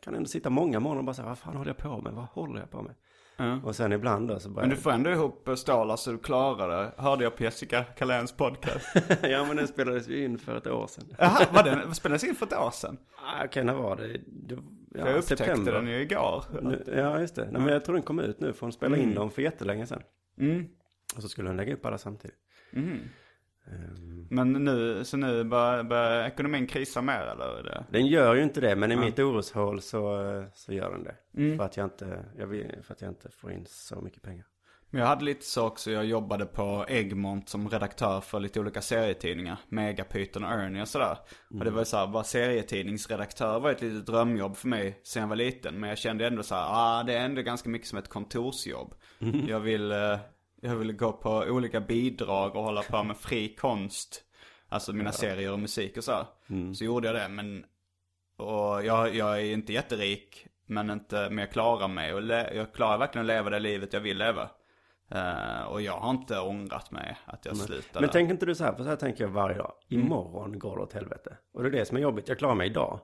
Speaker 2: kan ändå sitta många månader och bara säga, vad fan håller jag på med, vad håller jag på med?
Speaker 1: Ja.
Speaker 2: Och sen ibland då så börjar
Speaker 1: Men du får ändå ihop eh, Stålar så du klarar det. Hörde jag på Jessica Kaléns podcast.
Speaker 2: ja men den spelades ju in för ett år sedan.
Speaker 1: Jaha, var den, spelades in för ett år sedan?
Speaker 2: Ah, Okej, när var det? det ja,
Speaker 1: jag upptäckte
Speaker 2: september.
Speaker 1: den ju igår.
Speaker 2: Nu, ja, just det. Nej, men jag tror den kom ut nu, för hon spelade in dem för jättelänge sedan.
Speaker 1: Mm.
Speaker 2: Och så skulle hon lägga upp alla samtidigt.
Speaker 1: Mm. Men nu, så nu börjar, börjar ekonomin krisa mer eller? Det?
Speaker 2: Den gör ju inte det, men i mitt oroshål så, så gör den det.
Speaker 1: Mm.
Speaker 2: För, att jag inte, jag vill, för att jag inte får in så mycket pengar.
Speaker 1: Men jag hade lite så också, jag jobbade på Egmont som redaktör för lite olika serietidningar. Megapyton och Ernie och sådär. Och det var så här, vara serietidningsredaktör var ett litet drömjobb för mig sen jag var liten. Men jag kände ändå så här, ah, det är ändå ganska mycket som ett kontorsjobb. Jag vill, eh, jag vill gå på olika bidrag och hålla på med fri konst. Alltså mina serier och musik och så. här. Så gjorde jag det, men och jag, jag är inte jätterik, men, inte, men jag klarar mig. Och le, jag klarar verkligen att leva det livet jag vill leva. Eh, och jag har inte ångrat mig att jag slutade.
Speaker 2: Men tänker inte du så här, för så här tänker jag varje dag. Imorgon går det åt helvete. Och det är det som är jobbigt. Jag klarar mig idag.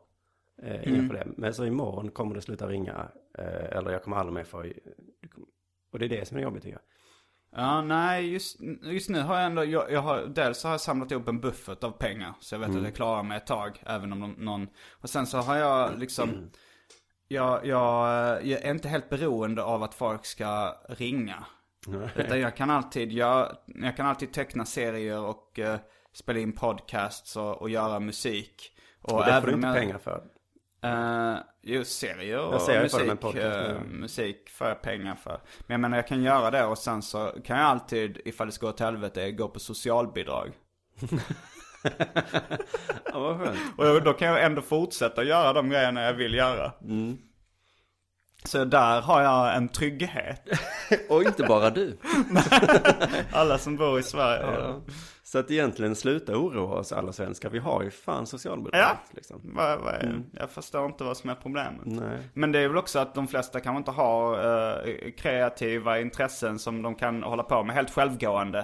Speaker 2: Eh, inga problem. Men så imorgon kommer det sluta ringa. Eh, eller jag kommer aldrig mer få... Och det är det som är jobbigt tycker jag.
Speaker 1: Ja, nej, just, just nu har jag ändå, jag, jag har, dels har jag samlat ihop en buffert av pengar. Så jag vet att jag klarar mig ett tag, även om de, någon, och sen så har jag liksom, jag, jag, jag är inte helt beroende av att folk ska ringa. Utan jag kan alltid, jag, jag kan alltid teckna serier och eh, spela in podcasts och, och göra musik. Och,
Speaker 2: Och det får du inte pengar för.
Speaker 1: Uh, jo, serier och
Speaker 2: Jag ser
Speaker 1: musik,
Speaker 2: podcast nu.
Speaker 1: musik får jag pengar för. Men jag menar jag kan göra det och sen så kan jag alltid, ifall det ska gå åt helvete, gå på socialbidrag.
Speaker 2: Ja, vad skönt.
Speaker 1: Och då kan jag ändå fortsätta göra de grejerna jag vill göra.
Speaker 2: Mm.
Speaker 1: Så där har jag en trygghet.
Speaker 2: Och inte bara du.
Speaker 1: Alla som bor i Sverige.
Speaker 2: Ja. Så att egentligen sluta oroa oss alla svenskar. Vi har ju fan socialbidrag.
Speaker 1: Ja.
Speaker 2: Liksom.
Speaker 1: Vad, vad är, Jag förstår inte vad som är problemet.
Speaker 2: Nej.
Speaker 1: Men det är väl också att de flesta kanske inte har eh, kreativa intressen som de kan hålla på med helt självgående.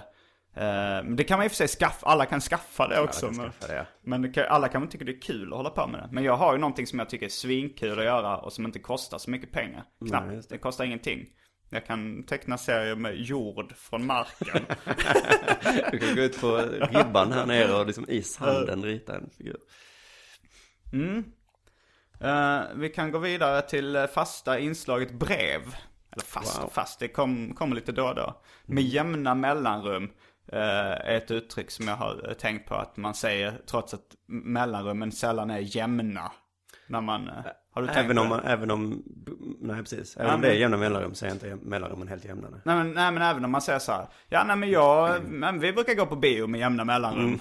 Speaker 1: Eh, det kan man i och för sig skaffa, alla kan skaffa det också.
Speaker 2: kan
Speaker 1: men
Speaker 2: skaffa det, ja.
Speaker 1: men det kan, alla kan väl tycka det är kul att hålla på med det. Men jag har ju någonting som jag tycker är svinkul att göra och som inte kostar så mycket pengar. Knappt,
Speaker 2: Nej, just
Speaker 1: det. kostar ingenting. Jag kan teckna serier med jord från marken.
Speaker 2: Du kan gå ut på ribban här nere och liksom i sanden rita en figur.
Speaker 1: Mm. Eh, vi kan gå vidare till fasta inslaget brev. Eller fast
Speaker 2: Wow.
Speaker 1: fast, det kom, kommer lite då och då. Med jämna mellanrum eh, är ett uttryck som jag har tänkt på att man säger trots att mellanrummen sällan är jämna. När man, eh, har du tänkt
Speaker 2: Även om,
Speaker 1: det?
Speaker 2: även om, nej precis. Även
Speaker 1: Ja,
Speaker 2: om det är jämna mellanrum så är inte mellanrummen helt jämna. nej.
Speaker 1: Nej men, nej men även om man säger så här. Ja nej men jag,
Speaker 2: Mm.
Speaker 1: men vi brukar gå på bio med jämna mellanrum.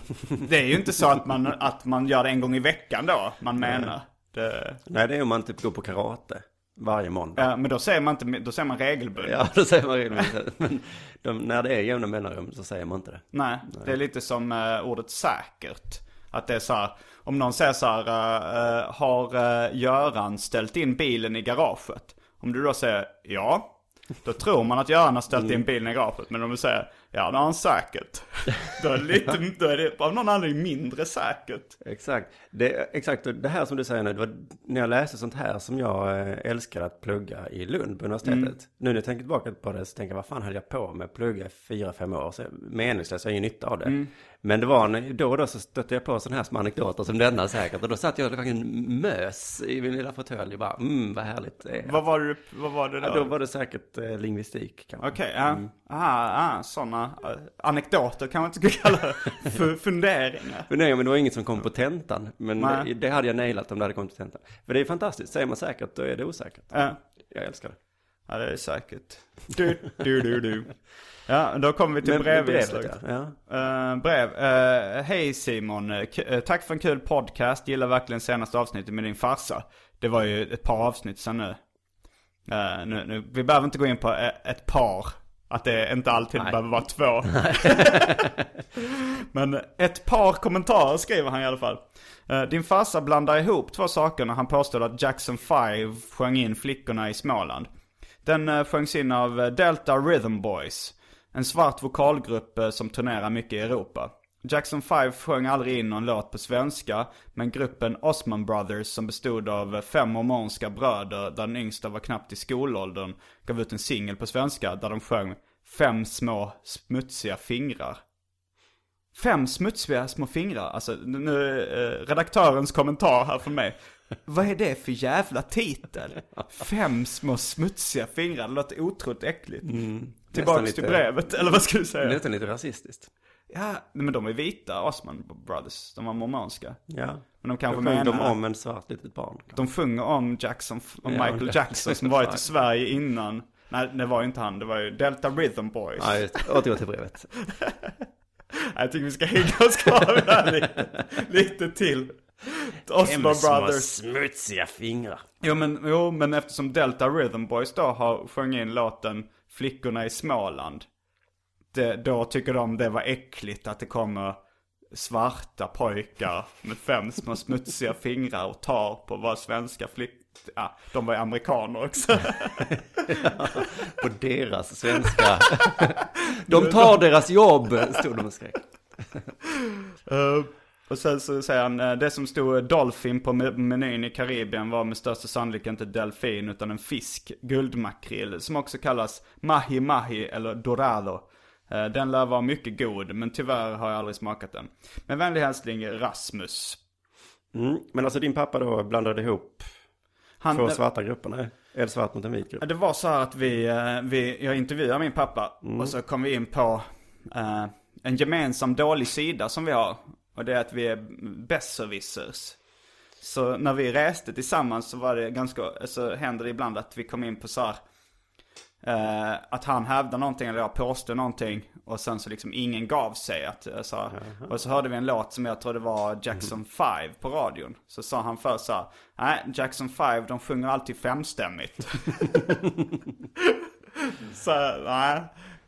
Speaker 1: Det är ju inte så att man, att man gör det en gång i veckan då, man menar. Det,
Speaker 2: Nej, det är om man typ går på karate varje måndag.
Speaker 1: ja, men då säger man inte, då säger man regelbundet.
Speaker 2: Ja, då säger man regelbundet. Men de, när det är jämna mellanrum så säger man inte det.
Speaker 1: Nej, det är lite som eh, ordet säkert. Att det är så här, om någon säger så här, eh, eh, har uh, Göran ställt in bilen i garaget? Om du då säger ja, då tror man att Göran har ställt in bilen i garaget. Men om du säger, Ja, det har han säkert. Då är lite, då är det av någon anledning mindre säkert.
Speaker 2: Exakt. Det, exakt, det här som du säger nu, det var när jag läste sånt här som jag eh, älskade att plugga i Lund på universitetet.
Speaker 1: Mm.
Speaker 2: Nu när jag tänker tillbaka på det så tänker jag, vad fan hade jag på med att plugga i fyra, fem år? Så meningslöst, jag har ingen nytta av det.
Speaker 1: Mm.
Speaker 2: Men det var, en- då och då så stötte jag på sådana här små anekdoter som denna säkert. Och då satt jag och verkligen mös i min lilla fåtölj och bara, mm, vad härligt det är.
Speaker 1: Vad var det, vad var det då?
Speaker 2: Ja, då var det säkert eh, lingvistik kanske.
Speaker 1: Okej, ja. Aha, aha, sådana uh, anekdoter kan man inte kalla det. F- funderingar.
Speaker 2: Men det var inget som kom på tentan. Men
Speaker 1: Nej.
Speaker 2: det hade jag nailat om det hade kommit på tentan. För det är fantastiskt, säger man säkert då är det osäkert.
Speaker 1: Ja.
Speaker 2: Jag älskar det.
Speaker 1: Ja, det är säkert. Du, du, du, du. Ja, då kommer vi till brevinslaget.
Speaker 2: brevet, ja.
Speaker 1: Eh, brev. Eh, Hej Simon. Eh, k- tack för en kul podcast. Gillar verkligen senaste avsnittet med din farsa. Det var ju ett par avsnitt sedan nu. Eh, nu, nu. Vi behöver inte gå in på ett par. Att det inte alltid
Speaker 2: Nej.
Speaker 1: behöver vara två. Men ett par kommentarer skriver han i alla fall. Din farsa blandar ihop två saker när han påstår att Jackson 5 sjöng in flickorna i Småland. Den eh, sjöngs in av eh, Delta Rhythm Boys. En svart vokalgrupp eh, som turnerar mycket i Europa. Jackson 5 sjöng aldrig in någon låt på svenska, men gruppen Osman Brothers som bestod av fem mormonska bröder där den yngsta var knappt i skolåldern gav ut en singel på svenska där de sjöng Fem små smutsiga fingrar. Fem smutsiga små fingrar. Alltså nu, eh, redaktörens kommentar här från mig. Vad är det för jävla titel? Fem små smutsiga fingrar. Det låter otroligt äckligt. Tillbaks
Speaker 2: Nästan
Speaker 1: till
Speaker 2: lite-
Speaker 1: brevet, eller vad ska du säga?
Speaker 2: Nästan lite rasistiskt.
Speaker 1: Ja, men de är vita, Osman Brothers. De var mormonska.
Speaker 2: Ja.
Speaker 1: Men de kanske menar...
Speaker 2: de om en svart litet barn.
Speaker 1: De sjunger om Jackson, om
Speaker 2: Ja,
Speaker 1: Michael Jackson som varit i Sverige innan. Nej, det var ju inte han. Det var ju Delta Rhythm Boys.
Speaker 2: Ja, just det. Återgå till brevet.
Speaker 1: Jag tycker vi ska hänga oss kvar det lite, lite till. Osman Brothers.
Speaker 2: smutsiga fingrar.
Speaker 1: Jo men, jo men eftersom Delta Rhythm Boys då har sjungit in låten Flickorna i Småland. Det, då tycker de det var äckligt att det kommer svarta pojkar med fem små smutsiga fingrar och tar på våra svenska flickor. Ja, de var ju amerikaner också.
Speaker 2: På deras svenska. De tar deras jobb, stod de och skrek.
Speaker 1: Eh, och sen så säger han, eh, det som stod Dolphin på me- menyn i Karibien var med största sannolikhet inte delfin utan en fisk, guldmakrill, som också kallas mahi mahi eller dorado. Eh, Den lär vara mycket god, men tyvärr har jag aldrig smakat den. Med vänlig hälsning Rasmus.
Speaker 2: Mm. Men alltså din pappa då blandade ihop
Speaker 1: Han,
Speaker 2: två svarta grupper? Nej, en svart mot en vit grupp.
Speaker 1: Det var så här att vi, eh, vi jag intervjuade min pappa och så kom vi in på eh, en gemensam dålig sida som vi har. Och det är att vi är besserwissers. Så när vi reste tillsammans så var det ganska, så händer det ibland att vi kom in på så här, eh, att han hävdar någonting eller jag påstår någonting och sen så liksom ingen gav sig. Att, eh, så här, och så hörde vi en låt som jag trodde var Jackson 5 på radion. Så sa han först så här, nej Jackson 5 de sjunger alltid femstämmigt. så nej.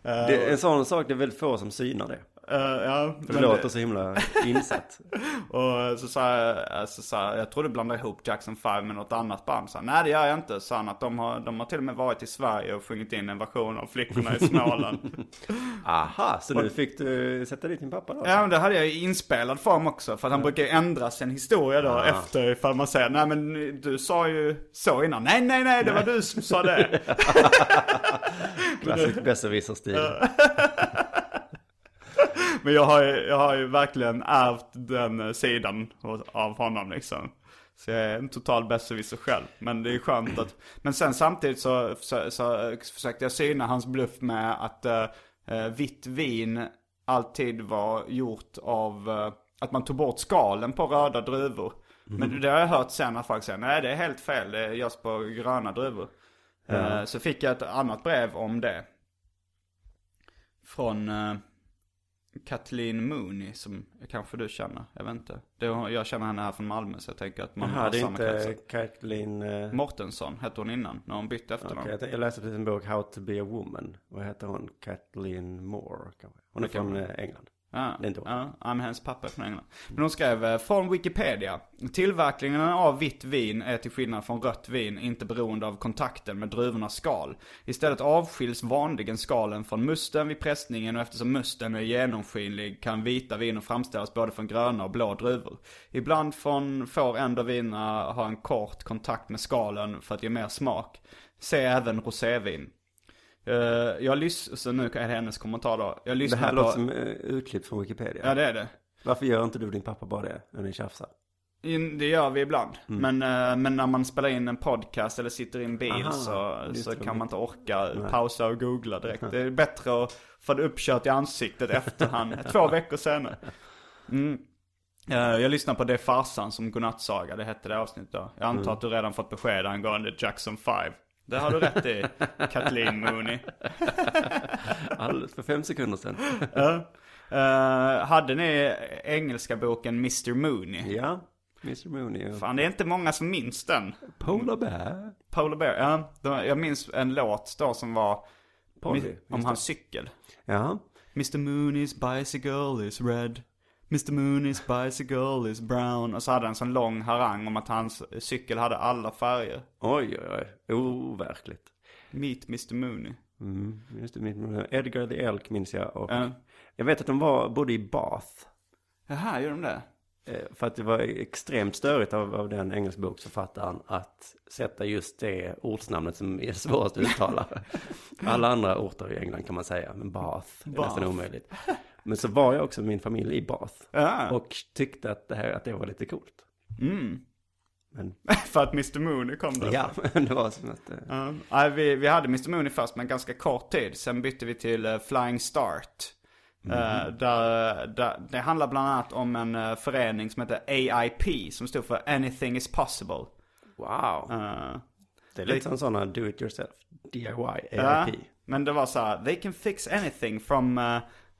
Speaker 1: Eh,
Speaker 2: Det är en sån sak, det är väldigt få som synar det.
Speaker 1: Eh, ja,
Speaker 2: För
Speaker 1: men
Speaker 2: det låter så himla insatt.
Speaker 1: Och så sa jag, alltså, så här, jag tror du blandar ihop Jackson 5 med något annat band. Så Nej det gör jag inte. Så han att de har, de har till och med varit i Sverige och sjungit in en version av Flickorna i Småland.
Speaker 2: Aha, så nu fick du sätta dit din pappa då?
Speaker 1: ja men det hade jag i inspelad form också. För att han brukar ju ändra sin historia då efter ifall man säger nej men du sa ju så innan. Nej nej nej det var du som sa det.
Speaker 2: Klassisk besserwisser-stil.
Speaker 1: Men jag har, ju, jag har ju verkligen ärvt den eh, sidan av- honom liksom. Så jag är en total besserwisser själv. Men det är skönt att... Men sen samtidigt så, så, så försökte jag syna hans bluff med att eh, eh, vitt vin alltid var gjort av... Eh, att man tog bort skalen på röda druvor. Men det har jag hört sen att folk säger nej det är helt fel, det görs på gröna druvor. Eh, så fick jag ett annat brev om det. Från... Eh, Kathleen Mooney som kanske du känner, jag vet inte. Det, jag känner henne här från Malmö så jag tänker att man
Speaker 2: Jaha,
Speaker 1: har
Speaker 2: det är
Speaker 1: samma
Speaker 2: inte
Speaker 1: kretsar.
Speaker 2: Kathleen... eh,
Speaker 1: Mortensson hette hon innan, när hon bytte efternamn.
Speaker 2: okej, jag jag läste precis en bok, How to be a woman. Vad heter hon? Kathleen Moore kanske? Hon är från eh, England.
Speaker 1: Ja,
Speaker 2: inte hon.
Speaker 1: ja, ja, men hennes pappa är från England. Men hon skrev eh, från Wikipedia. Tillverkningen av vitt vin är till skillnad från rött vin inte beroende av kontakten med druvornas skal. Istället avskiljs vanligen skalen från musten vid pressningen och eftersom musten är genomskinlig kan vita viner framställas både från gröna och blå druvor. Ibland från, får ändå vinerna ha en kort kontakt med skalen för att ge mer smak. Se även rosévin. Eh, jag lyssnar, så nu är det hennes kommentar då. Jag
Speaker 2: Det
Speaker 1: lyssnar
Speaker 2: här
Speaker 1: på...
Speaker 2: låter som uh, utklipp från Wikipedia.
Speaker 1: Ja det är det.
Speaker 2: Varför gör inte du och din pappa bara det när ni tjafsar?
Speaker 1: In, det gör vi ibland.
Speaker 2: Mm.
Speaker 1: Men, eh, men när man spelar in en podcast eller sitter i en bil
Speaker 2: Aha,
Speaker 1: så,
Speaker 2: just
Speaker 1: så
Speaker 2: det.
Speaker 1: kan man inte orka pausa och googla direkt. Det är bättre att få det uppkört i ansiktet efterhand, två veckor senare. Mm. Eh, Jag lyssnar på Det farsan som godnattsaga, det hette det avsnittet då. Jag antar
Speaker 2: Mm.
Speaker 1: att du redan fått besked angående Jackson 5. Det har du rätt i, Kathleen Mooney.
Speaker 2: Alldeles för fem sekunder sedan.
Speaker 1: Eh, hade ni engelska boken Mr Mooney?
Speaker 2: ja, Mr Mooney och
Speaker 1: Fan, det är inte många som minns den.
Speaker 2: Polar Bear.
Speaker 1: Polar Bear, ja. Då- Jag minns en låt då som var
Speaker 2: Polly,
Speaker 1: om hans cykel.
Speaker 2: Ja,
Speaker 1: Mr Mooney's bicycle is red. Mr Mooney's bicycle is brown. Och så hade han en sån lång harang om att hans cykel hade alla färger.
Speaker 2: oj oj oj, overkligt.
Speaker 1: Meet Mr Mooney.
Speaker 2: Mm, just det, Edgar the Elk minns jag. Och
Speaker 1: Ja.
Speaker 2: Jag vet att de var både i Bath.
Speaker 1: Jaha, gör de det?
Speaker 2: eh, För att det var extremt störigt av, av den engelskboksförfattaren att sätta just det ortsnamnet som är svårast att uttala. Alla andra orter i England kan man säga, men Bath är
Speaker 1: Bath.
Speaker 2: nästan omöjligt. Men så var jag också med min familj i Bath.
Speaker 1: Ja.
Speaker 2: Och tyckte att det, här, att det var lite coolt.
Speaker 1: Mm.
Speaker 2: Men
Speaker 1: För att Mr Mooney kom där.
Speaker 2: ja, det var som att...
Speaker 1: Ja. Nej, vi, vi hade Mr Mooney först, men ganska kort tid. Sen bytte vi till eh, Flying Start. Eh, där, där, det handlar bland annat om en förening som heter AIP, som stod för Anything is possible.
Speaker 2: Wow. Det är lite som sådana do it yourself, DIY, AIP.
Speaker 1: men det var så här, they can fix anything from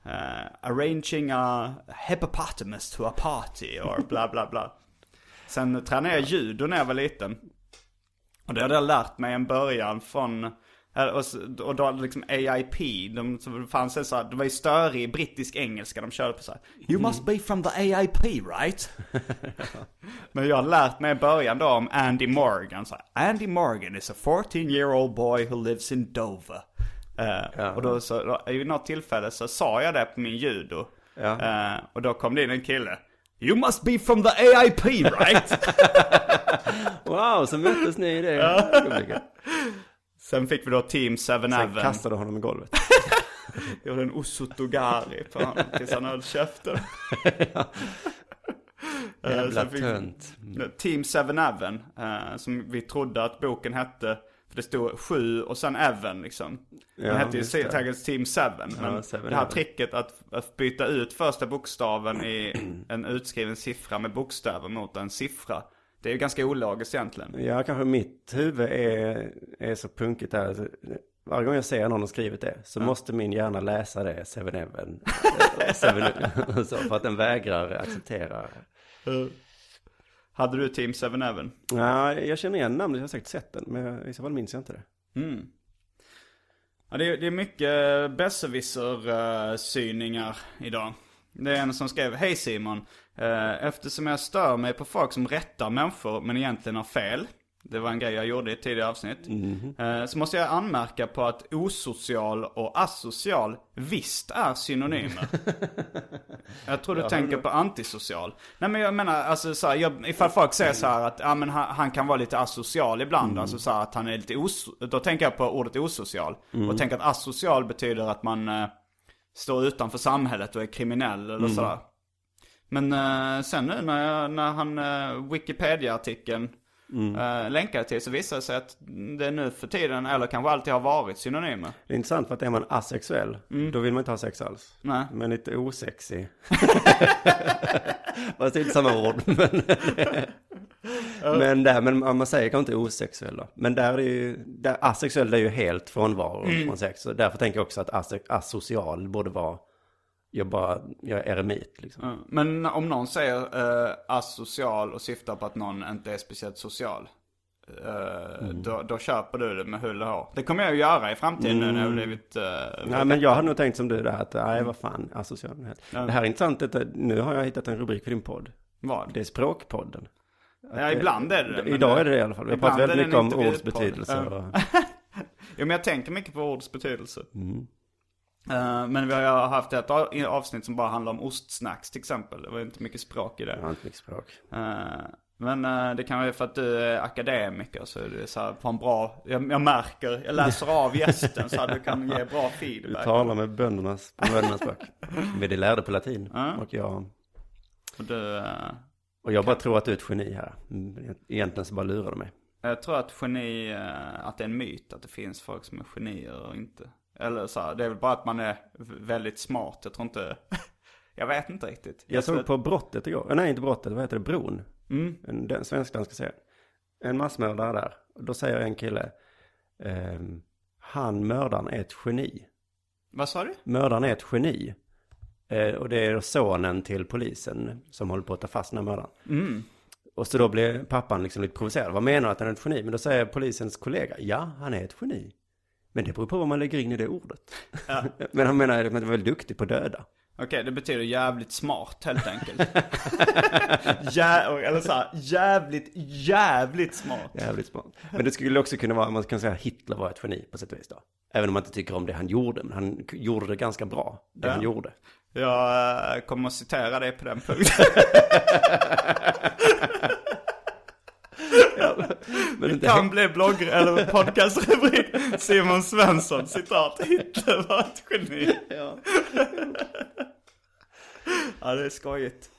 Speaker 1: eh, arranging a hippopotamus to a party, or bla bla bla. Sen tränade jag judo när jag var liten. Och det hade jag lärt mig en början från, eh, och, då liksom AIP, de, fanns en så här, det var ju störig brittisk engelska de körde på så här. You must be from the AIP right? Men jag har lärt mig i början då om Andy Morgan. Så här, Andy Morgan is a 14 year old boy who lives in Dover. Eh, Och då så, då, i något tillfälle så sa jag det på min judo.
Speaker 2: Ja.
Speaker 1: Eh, och då kom det in en kille. You must be from the AIP right?
Speaker 2: Wow, så möttes ni i det ögonblicket.
Speaker 1: Sen fick vi då Team 7
Speaker 2: Sen kastade honom i golvet.
Speaker 1: Gjorde en osotogari på honom tills han höll käften. Eh,
Speaker 2: Jävla
Speaker 1: fick-
Speaker 2: tönt.
Speaker 1: Team 7 Even, eh, som vi trodde att boken hette. För det stod 7 och sen Even liksom. Den
Speaker 2: Ja,
Speaker 1: hette ju säkert Team 7. Men
Speaker 2: Seven
Speaker 1: det här
Speaker 2: Even.
Speaker 1: tricket att, att byta ut första bokstaven i en utskriven siffra med bokstäver mot en siffra. Det är ju ganska ologiskt egentligen.
Speaker 2: Ja, kanske mitt huvud är, är så punkigt där. Varje gång jag ser någon har skrivit det så måste min hjärna läsa det, Seven Even. Seven, så, för att den vägrar acceptera.
Speaker 1: Hade du Team 7 Even?
Speaker 2: Ja, jag känner igen namnet, jag har säkert sett den, men i så fall minns jag inte det.
Speaker 1: Ja, det, är, det är mycket besserwisser-syningar idag. Det är en som skrev, Hej Simon. Eh, Eftersom jag stör mig på folk som rättar människor men egentligen har fel. Det var en grej jag gjorde i ett tidigare avsnitt. Eh, Så måste jag anmärka på att osocial och asocial visst är synonymer. Jag tror du tänker på antisocial. Nej men jag menar, alltså så här, jag, ifall folk säger så här att ja, men han, han kan vara lite asocial ibland. Alltså så här, att han är lite os... Då tänker jag på ordet osocial. Och tänker att asocial betyder att man eh, står utanför samhället och är kriminell eller sådär. Men eh, sen nu när, jag, när han uh, Wikipedia-artikeln eh, länkade till så visar det sig att det nu för tiden, eller kanske alltid har varit synonymer.
Speaker 2: Det är intressant för att är man asexuell, då vill man inte ha sex alls.
Speaker 1: Nej.
Speaker 2: Men lite osexig. Fast det är inte samma ord. Men, men, där, men man säger kanske inte osexuell då. Men där är ju, där, asexuell är ju helt frånvaro från sex. Så därför tänker jag också att asocial borde vara, jag bara, jag är eremit liksom.
Speaker 1: Ja, Men om någon säger eh, asocial och syftar på att någon inte är speciellt social. eh, då, då köper du det med hull och hår. Det kommer jag att göra i framtiden nu när jag har blivit... Uh,
Speaker 2: Nej men jag hade nog tänkt som du där att, nej vad fan, asocial. Det här är intressant, detta, nu har jag hittat en rubrik för din podd.
Speaker 1: Vad?
Speaker 2: Det är Språkpodden.
Speaker 1: Ja, ibland är det det.
Speaker 2: Idag är det det i alla fall. Vi har pratat väldigt mycket om ords betydelse. Och,
Speaker 1: Ja, men jag tänker mycket på ords betydelse.
Speaker 2: Mm.
Speaker 1: Eh, men vi har haft ett av- avsnitt som bara handlar om ostsnacks till exempel. Det var inte mycket språk i det.
Speaker 2: jag har inte mycket språk.
Speaker 1: Eh, men eh, det kan vara för att du är akademiker så är det så här på en bra, jag, jag märker, jag läser av gästen så att du kan ge bra
Speaker 2: Du
Speaker 1: feedback.
Speaker 2: talar med böndernas, på böndernas språk. Men det lärde på latin.
Speaker 1: Ja.
Speaker 2: Och jag,
Speaker 1: Och du,
Speaker 2: och jag bara tror att du är ett geni här. Mm, Egentligen så bara lurar du mig.
Speaker 1: jag tror att geni, att det är en myt att det finns folk som är genier och inte. Eller så här, det är väl bara att man är väldigt smart. Jag tror inte, jag vet inte riktigt.
Speaker 2: Jag
Speaker 1: tror
Speaker 2: såg på brottet igår. Eh, Nej, inte brottet. Vad heter det? Bron.
Speaker 1: Mm.
Speaker 2: En, den svensk-danska serien. En massmördare där. Och Då säger en kille. ehm, han mördaren är ett geni.
Speaker 1: Vad sa du?
Speaker 2: Mördaren är ett geni. Eh, och det är sonen till polisen som håller på att ta fast den här mördaren.
Speaker 1: Mm.
Speaker 2: Och så då blir pappan liksom lite provocerad. Vad menar du att han är ett geni? Men då säger polisens kollega. Ja, han är ett geni. Men det beror på vad man lägger in i det ordet. Men han menar att han är väldigt duktig på att döda.
Speaker 1: Okej, det betyder jävligt smart helt enkelt. Jä- eller så här, jävligt, jävligt smart.
Speaker 2: Jävligt smart. Men det skulle också kunna vara, man kan säga Hitler var ett geni på sätt och vis då. Även om man inte tycker om det han gjorde, men han gjorde det ganska bra, det
Speaker 1: Ja.
Speaker 2: han gjorde.
Speaker 1: Jag eh, kommer att citera dig på den punkten.
Speaker 2: Men
Speaker 1: Det kan bli blogg eller podcastrubrik. Simon Svensson, citat. Hitler var ett geni.
Speaker 2: Ja.
Speaker 1: Ja, det är skojigt.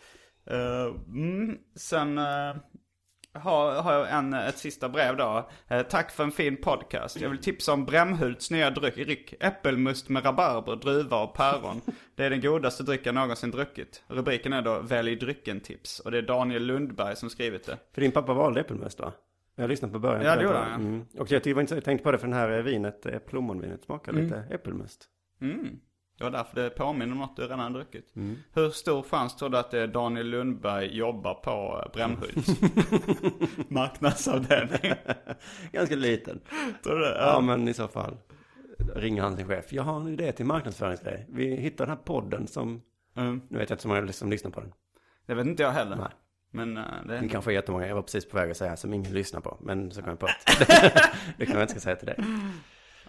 Speaker 1: Eh, mm, sen eh, har, har jag en, ett sista brev då. Eh, tack för en fin podcast. Jag vill tipsa om Brämhults nya dryck, dryck äppelmust med rabarber, druva och päron. Det är den godaste drycken jag någonsin druckit. Rubriken är då Välj drycken-tips. Och det är Daniel Lundberg som skrivit det.
Speaker 2: För din pappa valde äppelmust va? Jag har lyssnat på början.
Speaker 1: Ja, det gjorde han,
Speaker 2: mm. Och jag tyckte jag tänkte på det för den här vinet, eh, plommonvinet, smakar lite äppelmust.
Speaker 1: Mm. Det var därför det påminner om något du redan druckit.
Speaker 2: Mm.
Speaker 1: Hur stor chans tror du att Daniel Lundberg jobbar på eh, Brämhult? Marknadsavdelning.
Speaker 2: Ganska liten.
Speaker 1: Tror du det?
Speaker 2: Ja, men i så fall ringer han sin chef. Jag har en idé till marknadsföringsgrej. Vi hittar den här podden som,
Speaker 1: Mm.
Speaker 2: nu vet jag inte så många som lyssnar på den.
Speaker 1: Det vet inte jag heller.
Speaker 2: Nej.
Speaker 1: Men uh, det
Speaker 2: Det kanske är jättemånga, jag var precis på väg att säga som ingen lyssnar på. Men så kom jag på att det kan jag inte ska säga till dig.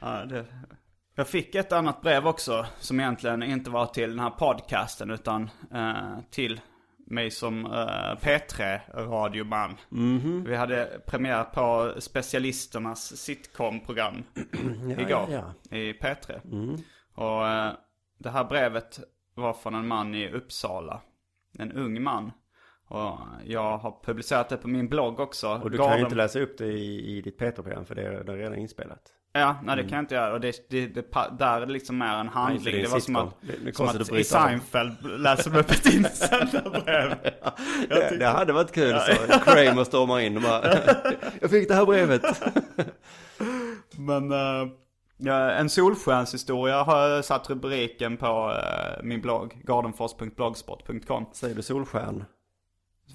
Speaker 1: Ja, det... Jag fick ett annat brev också som egentligen inte var till den här podcasten utan eh, till mig som uh, P3-radioman. Vi hade premiär på specialisternas sitcom-program igår
Speaker 2: ja, Mm. ja.
Speaker 1: i P3. Och eh, det här brevet var från en man i Uppsala. En ung man. Och jag har publicerat det på min blogg också.
Speaker 2: Och du kan ju inte läsa upp det i, i ditt Peter-program för det är, det är redan inspelat.
Speaker 1: Ja, nej det kan jag inte göra. Och det, det, det, där liksom är en handling.
Speaker 2: det
Speaker 1: var som att,
Speaker 2: Det-
Speaker 1: som att i. Seinfeld läser de upp ett insändarebrev.
Speaker 2: Det, det hade varit kul så. Kramer stormar in och bara, jag fick det här brevet.
Speaker 1: Men ja, en solskenshistoria har jag satt rubriken på eh, min blogg. gardenfors.blogspot.com.
Speaker 2: Säger du solstjärn?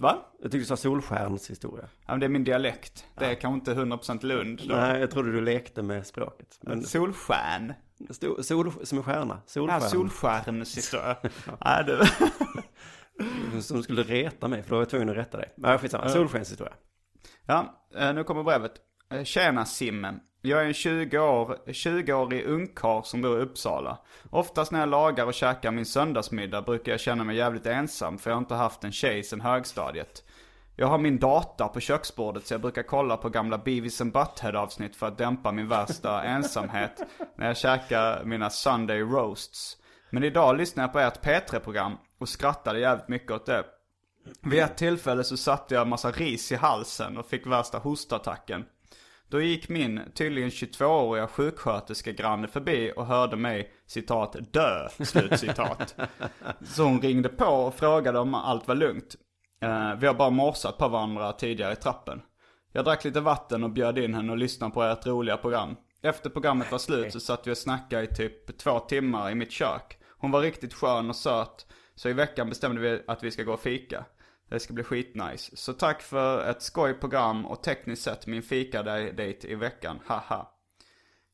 Speaker 1: Va?
Speaker 2: Jag tyckte du sa solstjärnshistoria.
Speaker 1: Ja, men det är min dialekt. Det är kanske inte 100% Lund då.
Speaker 2: Nej, jag trodde du lekte med språket. Men
Speaker 1: Solstjärn.
Speaker 2: sto- sol som en stjärna.
Speaker 1: Ja,
Speaker 2: Solstjärn.
Speaker 1: solstjärnshistoria. Nej, det...
Speaker 2: Som skulle reta mig, för då var jag tvungen att rätta dig. Men skitsamma, solskenshistoria.
Speaker 1: Ja, eh, nu kommer brevet. Eh, Tjena Simmen. Jag är en 20 år, 20-årig ungkarl som bor i Uppsala. Oftast när jag lagar och käkar min söndagsmiddag brukar jag känna mig jävligt ensam för jag har inte haft en tjej sedan högstadiet. Jag har min data på köksbordet så jag brukar kolla på gamla Beavis and Butthead avsnitt för att dämpa min värsta ensamhet när jag käkar mina Sunday roasts. Men idag lyssnade jag på ert P3-program och skrattade jävligt mycket åt det. Vid ett tillfälle så satte jag en massa ris i halsen och fick värsta hostattacken. Då gick min, tydligen 22-åriga sjuksköterskegranne förbi och hörde mig, citat, dö, slut citat. Så hon ringde på och frågade om allt var lugnt. Eh, vi har bara morsat på varandra tidigare i trappen. Jag drack lite vatten och bjöd in henne och lyssnade på ert roliga program. Efter programmet var slut så satt vi och snackade i typ två timmar i mitt kök. Hon var riktigt skön och söt. Så i veckan bestämde vi att vi ska gå och fika. Det ska bli skitnice. Så tack för ett skojprogram och tekniskt sett min fika-dejt i veckan. Haha.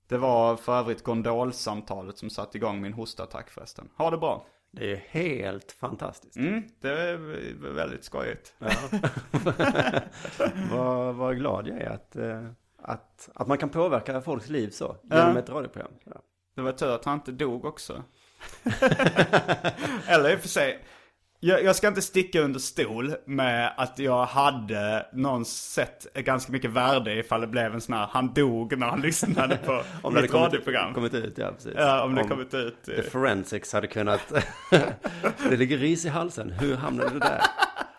Speaker 1: Det var för övrigt gondolsamtalet som satte igång min hostattack förresten. Ha det bra.
Speaker 2: Det är helt fantastiskt.
Speaker 1: Mm, det är väldigt skojigt.
Speaker 2: Ja. vad, vad glad jag är att, eh, att, att man kan påverka folks liv så. Genom
Speaker 1: Ja.
Speaker 2: ett radioprogram. Ja.
Speaker 1: Det var tur att han inte dog också. Eller i och för sig. Jag, jag ska inte sticka under stol med att jag hade någon sett ganska mycket värde ifall det blev en sån här, han dog när han lyssnade på
Speaker 2: Om det
Speaker 1: mitt
Speaker 2: kommit,
Speaker 1: radioprogram.
Speaker 2: kommit ut, ja precis.
Speaker 1: Ja, om det kommit ut.
Speaker 2: The Forensics hade kunnat... det ligger ris i halsen. Hur hamnade det där?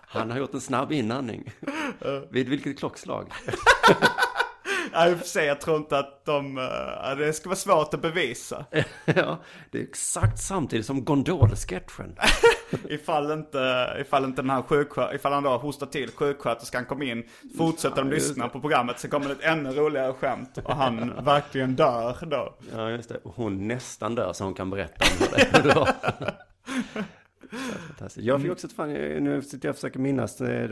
Speaker 2: Han har gjort en snabb inandning. Vid vilket klockslag?
Speaker 1: Ja, i och för sig, jag tror inte att de, eh, det ska vara svårt att bevisa.
Speaker 2: ja, det är exakt samtidigt som Gondol-sketchen.
Speaker 1: Ifall inte, ifall inte den här sjuksköterskan, ifall han då hostar till, sjuksköterskan kom in, fortsätter de lyssna på programmet så kommer det ett ännu roligare skämt och han verkligen dör då.
Speaker 2: Ja, just det. Hon nästan dör så hon kan berätta om det. Jag fick också ett fan, nu sitter jag och försöker minnas det,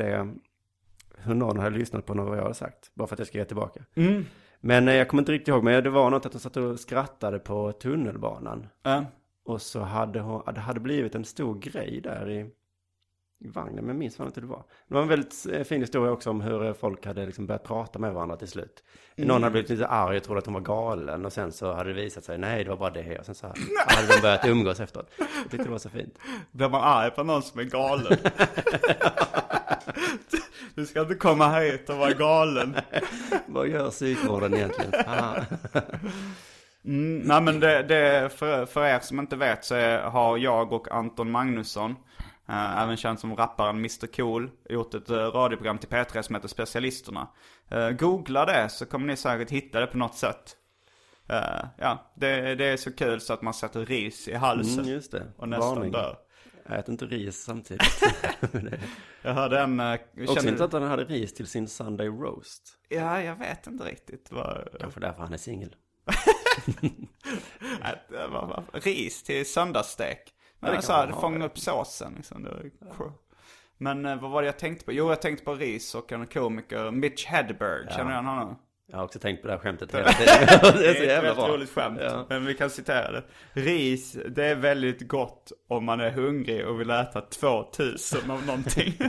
Speaker 2: hur någon hade lyssnat på något vad jag hade sagt. Bara för att jag ska ge tillbaka. Men eh, jag kommer inte riktigt ihåg, men det var något att de satt och skrattade på tunnelbanan.
Speaker 1: Ja.
Speaker 2: Och så hade hon, det hade blivit en stor grej där i, i vagnen, men jag minns fan inte hur det var. Det var en väldigt eh, fin historia också om hur eh, folk hade liksom börjat prata med varandra till slut. Någon hade blivit lite arg och trodde att hon var galen och sen så hade det visat sig, nej det var bara det. Och sen så hade de börjat umgås efteråt. Jag tyckte det var så fint.
Speaker 1: Blir man arg på någon som är galen? Du ska inte komma hit och vara galen.
Speaker 2: Vad gör psykvården egentligen?
Speaker 1: Mm, nej men det, det för, för er som inte vet så är, har jag och Anton Magnusson, eh, även känd som rapparen Mr Cool, gjort ett eh, radioprogram till P3 som heter Specialisterna. Eh, googla det så kommer ni säkert hitta det på något sätt. Eh, ja, det, det är så kul så att man sätter ris i halsen
Speaker 2: Mm, just det.
Speaker 1: och nästan
Speaker 2: Varning.
Speaker 1: dör.
Speaker 2: Ät inte ris samtidigt.
Speaker 1: Jag hörde en... eh,
Speaker 2: Också
Speaker 1: känner-
Speaker 2: intressant att han hade ris till sin Sunday roast.
Speaker 1: Ja, jag vet inte riktigt vad...
Speaker 2: Kanske därför han är singel.
Speaker 1: Eh, ris till söndagsstek. Men jag
Speaker 2: man
Speaker 1: det
Speaker 2: ha.
Speaker 1: fånga upp såsen liksom. Men eh, vad var det jag tänkte på? Jo, jag tänkte på ris och en komiker, Mitch Hedberg. Känner du igen honom?
Speaker 2: Jag har också tänkt på det här skämtet hela tiden. det är så
Speaker 1: Det är ett
Speaker 2: jävla bra.
Speaker 1: roligt skämt.
Speaker 2: Ja.
Speaker 1: Men vi kan citera det. Ris, det är väldigt gott om man är hungrig och vill äta 2000 av någonting.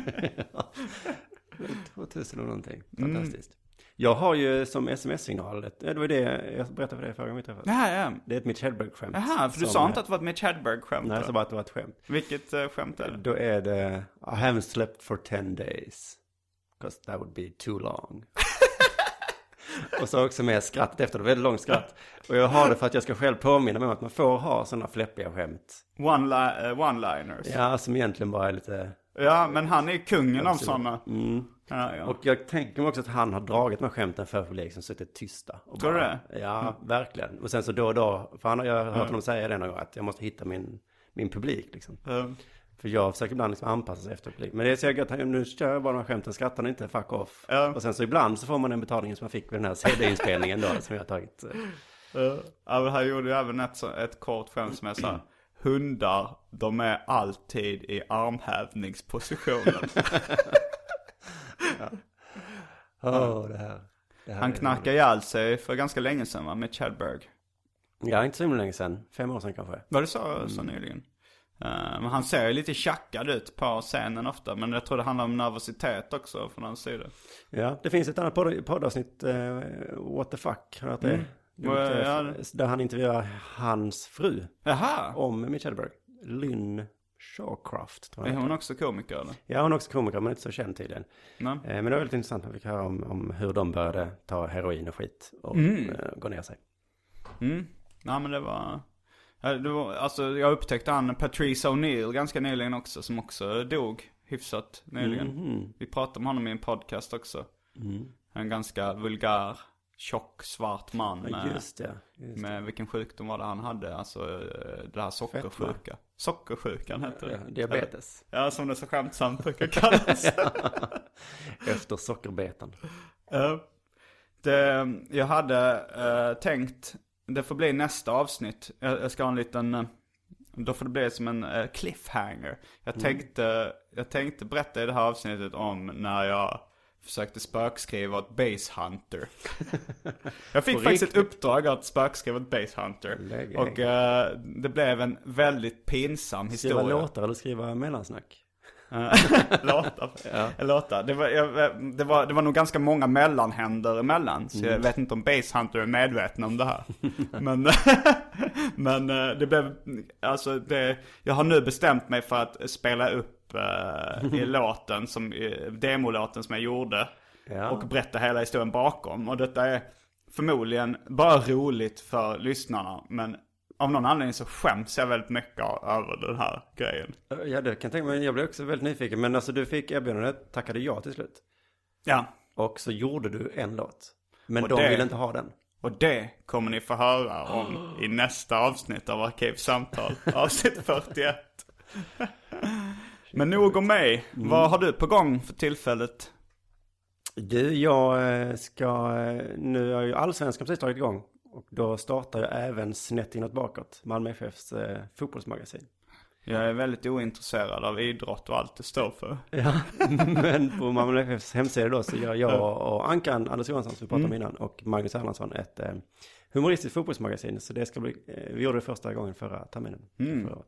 Speaker 2: 2000 och någonting.
Speaker 1: Mm.
Speaker 2: Fantastiskt. Jag har ju som sms-signal, det var det jag berättade för dig förra gången vi träffades.
Speaker 1: Jaha, ja.
Speaker 2: Det är ett Mitch Hedberg-skämt.
Speaker 1: Jaha, för du sa inte att det var ett Mitch Hedberg-skämt
Speaker 2: Nej,
Speaker 1: då?
Speaker 2: så bara att det var ett skämt.
Speaker 1: Vilket uh, skämt är det?
Speaker 2: Då är det, I haven't slept for 10 days. Because that would be too long. Och så också med skrattet efter, det väldigt långt skratt. Och jag har det för att jag ska själv påminna mig om att man får ha sådana fläppiga skämt.
Speaker 1: Eh, One-liners. Ja.
Speaker 2: Ja, som egentligen bara är lite...
Speaker 1: men han är kungen av sådana.
Speaker 2: Mm.
Speaker 1: Ja, ja.
Speaker 2: Och jag tänker mig också att han har dragit med skämten för publik som suttit tysta. Och
Speaker 1: Tror du det? Mm.
Speaker 2: Ja, verkligen. Och sen så då och då, för han, har- jag har hört honom säga det någon gång, att jag måste hitta min, min publik liksom.
Speaker 1: Eh,
Speaker 2: För jag försöker ibland liksom anpassa sig efter publik. Men det är så gött, nu kör jag bara de här skämten, skrattar inte, fuck off.
Speaker 1: Ja.
Speaker 2: Och sen så ibland så får man den betalningen som man fick vid den här CD-inspelningen då, som jag har tagit.
Speaker 1: ja, men han gjorde ju även ett, ett kort skämt som är så här. Hundar, de är alltid i armhävningspositionen.
Speaker 2: Åh, det här. Det här
Speaker 1: Han knackade ihjäl sig för ganska länge sedan va, med Chadberg.
Speaker 2: Ja, inte så länge sedan. Fem år sedan kanske.
Speaker 1: Var det så, så nyligen? Eh, men han ser ju lite tjackad ut på scenen ofta. Men jag tror det handlar om nervositet också från hans sida.
Speaker 2: Ja, det finns ett annat podd, poddavsnitt, uh, What the fuck, har det? Är
Speaker 1: Vad-
Speaker 2: lite-
Speaker 1: ja.
Speaker 2: Där han intervjuar hans fru
Speaker 1: Jaha!
Speaker 2: om Mitch Hedberg. Lynn Shawcroft, tror
Speaker 1: Är
Speaker 2: jag.
Speaker 1: hon också komiker eller?
Speaker 2: Ja, hon är också komiker, men inte så känd tydligen.
Speaker 1: Nej.
Speaker 2: Eh, Men det var väldigt intressant, man fick höra om, om hur de började ta heroin och skit och eh, gå ner sig.
Speaker 1: Mm. Nej men det var... var, alltså jag upptäckte han Patrice O'Neill ganska nyligen också som också dog hyfsat nyligen.
Speaker 2: Mhm.
Speaker 1: Vi pratade om honom i en podcast också.
Speaker 2: Mm.
Speaker 1: En ganska vulgär, tjock, svart man.
Speaker 2: Ja,
Speaker 1: med-
Speaker 2: just det. Just det.
Speaker 1: Med vilken sjukdom var det han hade? Alltså eh, det här sockersjuka. Sockersjukan heter det.
Speaker 2: Ja, diabetes.
Speaker 1: Ja, som det så skämtsamt brukar kallas.
Speaker 2: Efter sockerbetan.
Speaker 1: Ja. det, jag hade eh, tänkt, det får bli nästa avsnitt. Jag, jag ska ha en liten, eh, Då får det bli som en eh, cliffhanger. Jag tänkte, jag tänkte berätta i det här avsnittet om när jag försökte spökskriva åt Base Hunter. jag fick faktiskt ett uppdrag att spökskriva åt Base Hunter.
Speaker 2: Lägg-
Speaker 1: Och eh, det blev en väldigt pinsam
Speaker 2: Skriva
Speaker 1: historia.
Speaker 2: låtar eller skriva mellansnack?
Speaker 1: låtar. låtar. Det, var, jag, det, var, det var nog ganska många mellanhänder emellan. Så jag vet inte om Base Hunter är medveten om det här. men men eh, det blev, alltså det, jag har nu bestämt mig för att spela upp eh, i låten, som, demolåten som jag gjorde.
Speaker 2: Ja.
Speaker 1: Och berätta hela historien bakom. Och detta är förmodligen bara roligt för lyssnarna. Men av någon anledning så skäms jag väldigt mycket över den här grejen.
Speaker 2: Ja, det kan jag tänka mig. Jag blev också väldigt nyfiken. Men alltså du fick erbjudandet, tackade ja till slut.
Speaker 1: Ja,
Speaker 2: Och så gjorde du en låt. Men
Speaker 1: Och
Speaker 2: de
Speaker 1: det-
Speaker 2: ville inte ha den.
Speaker 1: Och det kommer ni få höra om i nästa avsnitt av Arkivsamtal. Avsnitt 41. Men nog om mig. Vad har du på gång för tillfället?
Speaker 2: Du, jag eh, ska, eh, nu har ju Allsvenskan precis dragit igång. Och då startar jag även Snett inåt bakåt, Malmö FFs eh, fotbollsmagasin.
Speaker 1: Jag är väldigt ointresserad av idrott och allt det står för.
Speaker 2: Ja, men på Malmö FFs hemsida då så gör jag och Ankan, Anders Johansson som vi pratade om innan, och Magnus Erlandsson ett eh, humoristiskt fotbollsmagasin. Så det ska bli, eh, vi gjorde det första gången förra terminen. Förra året.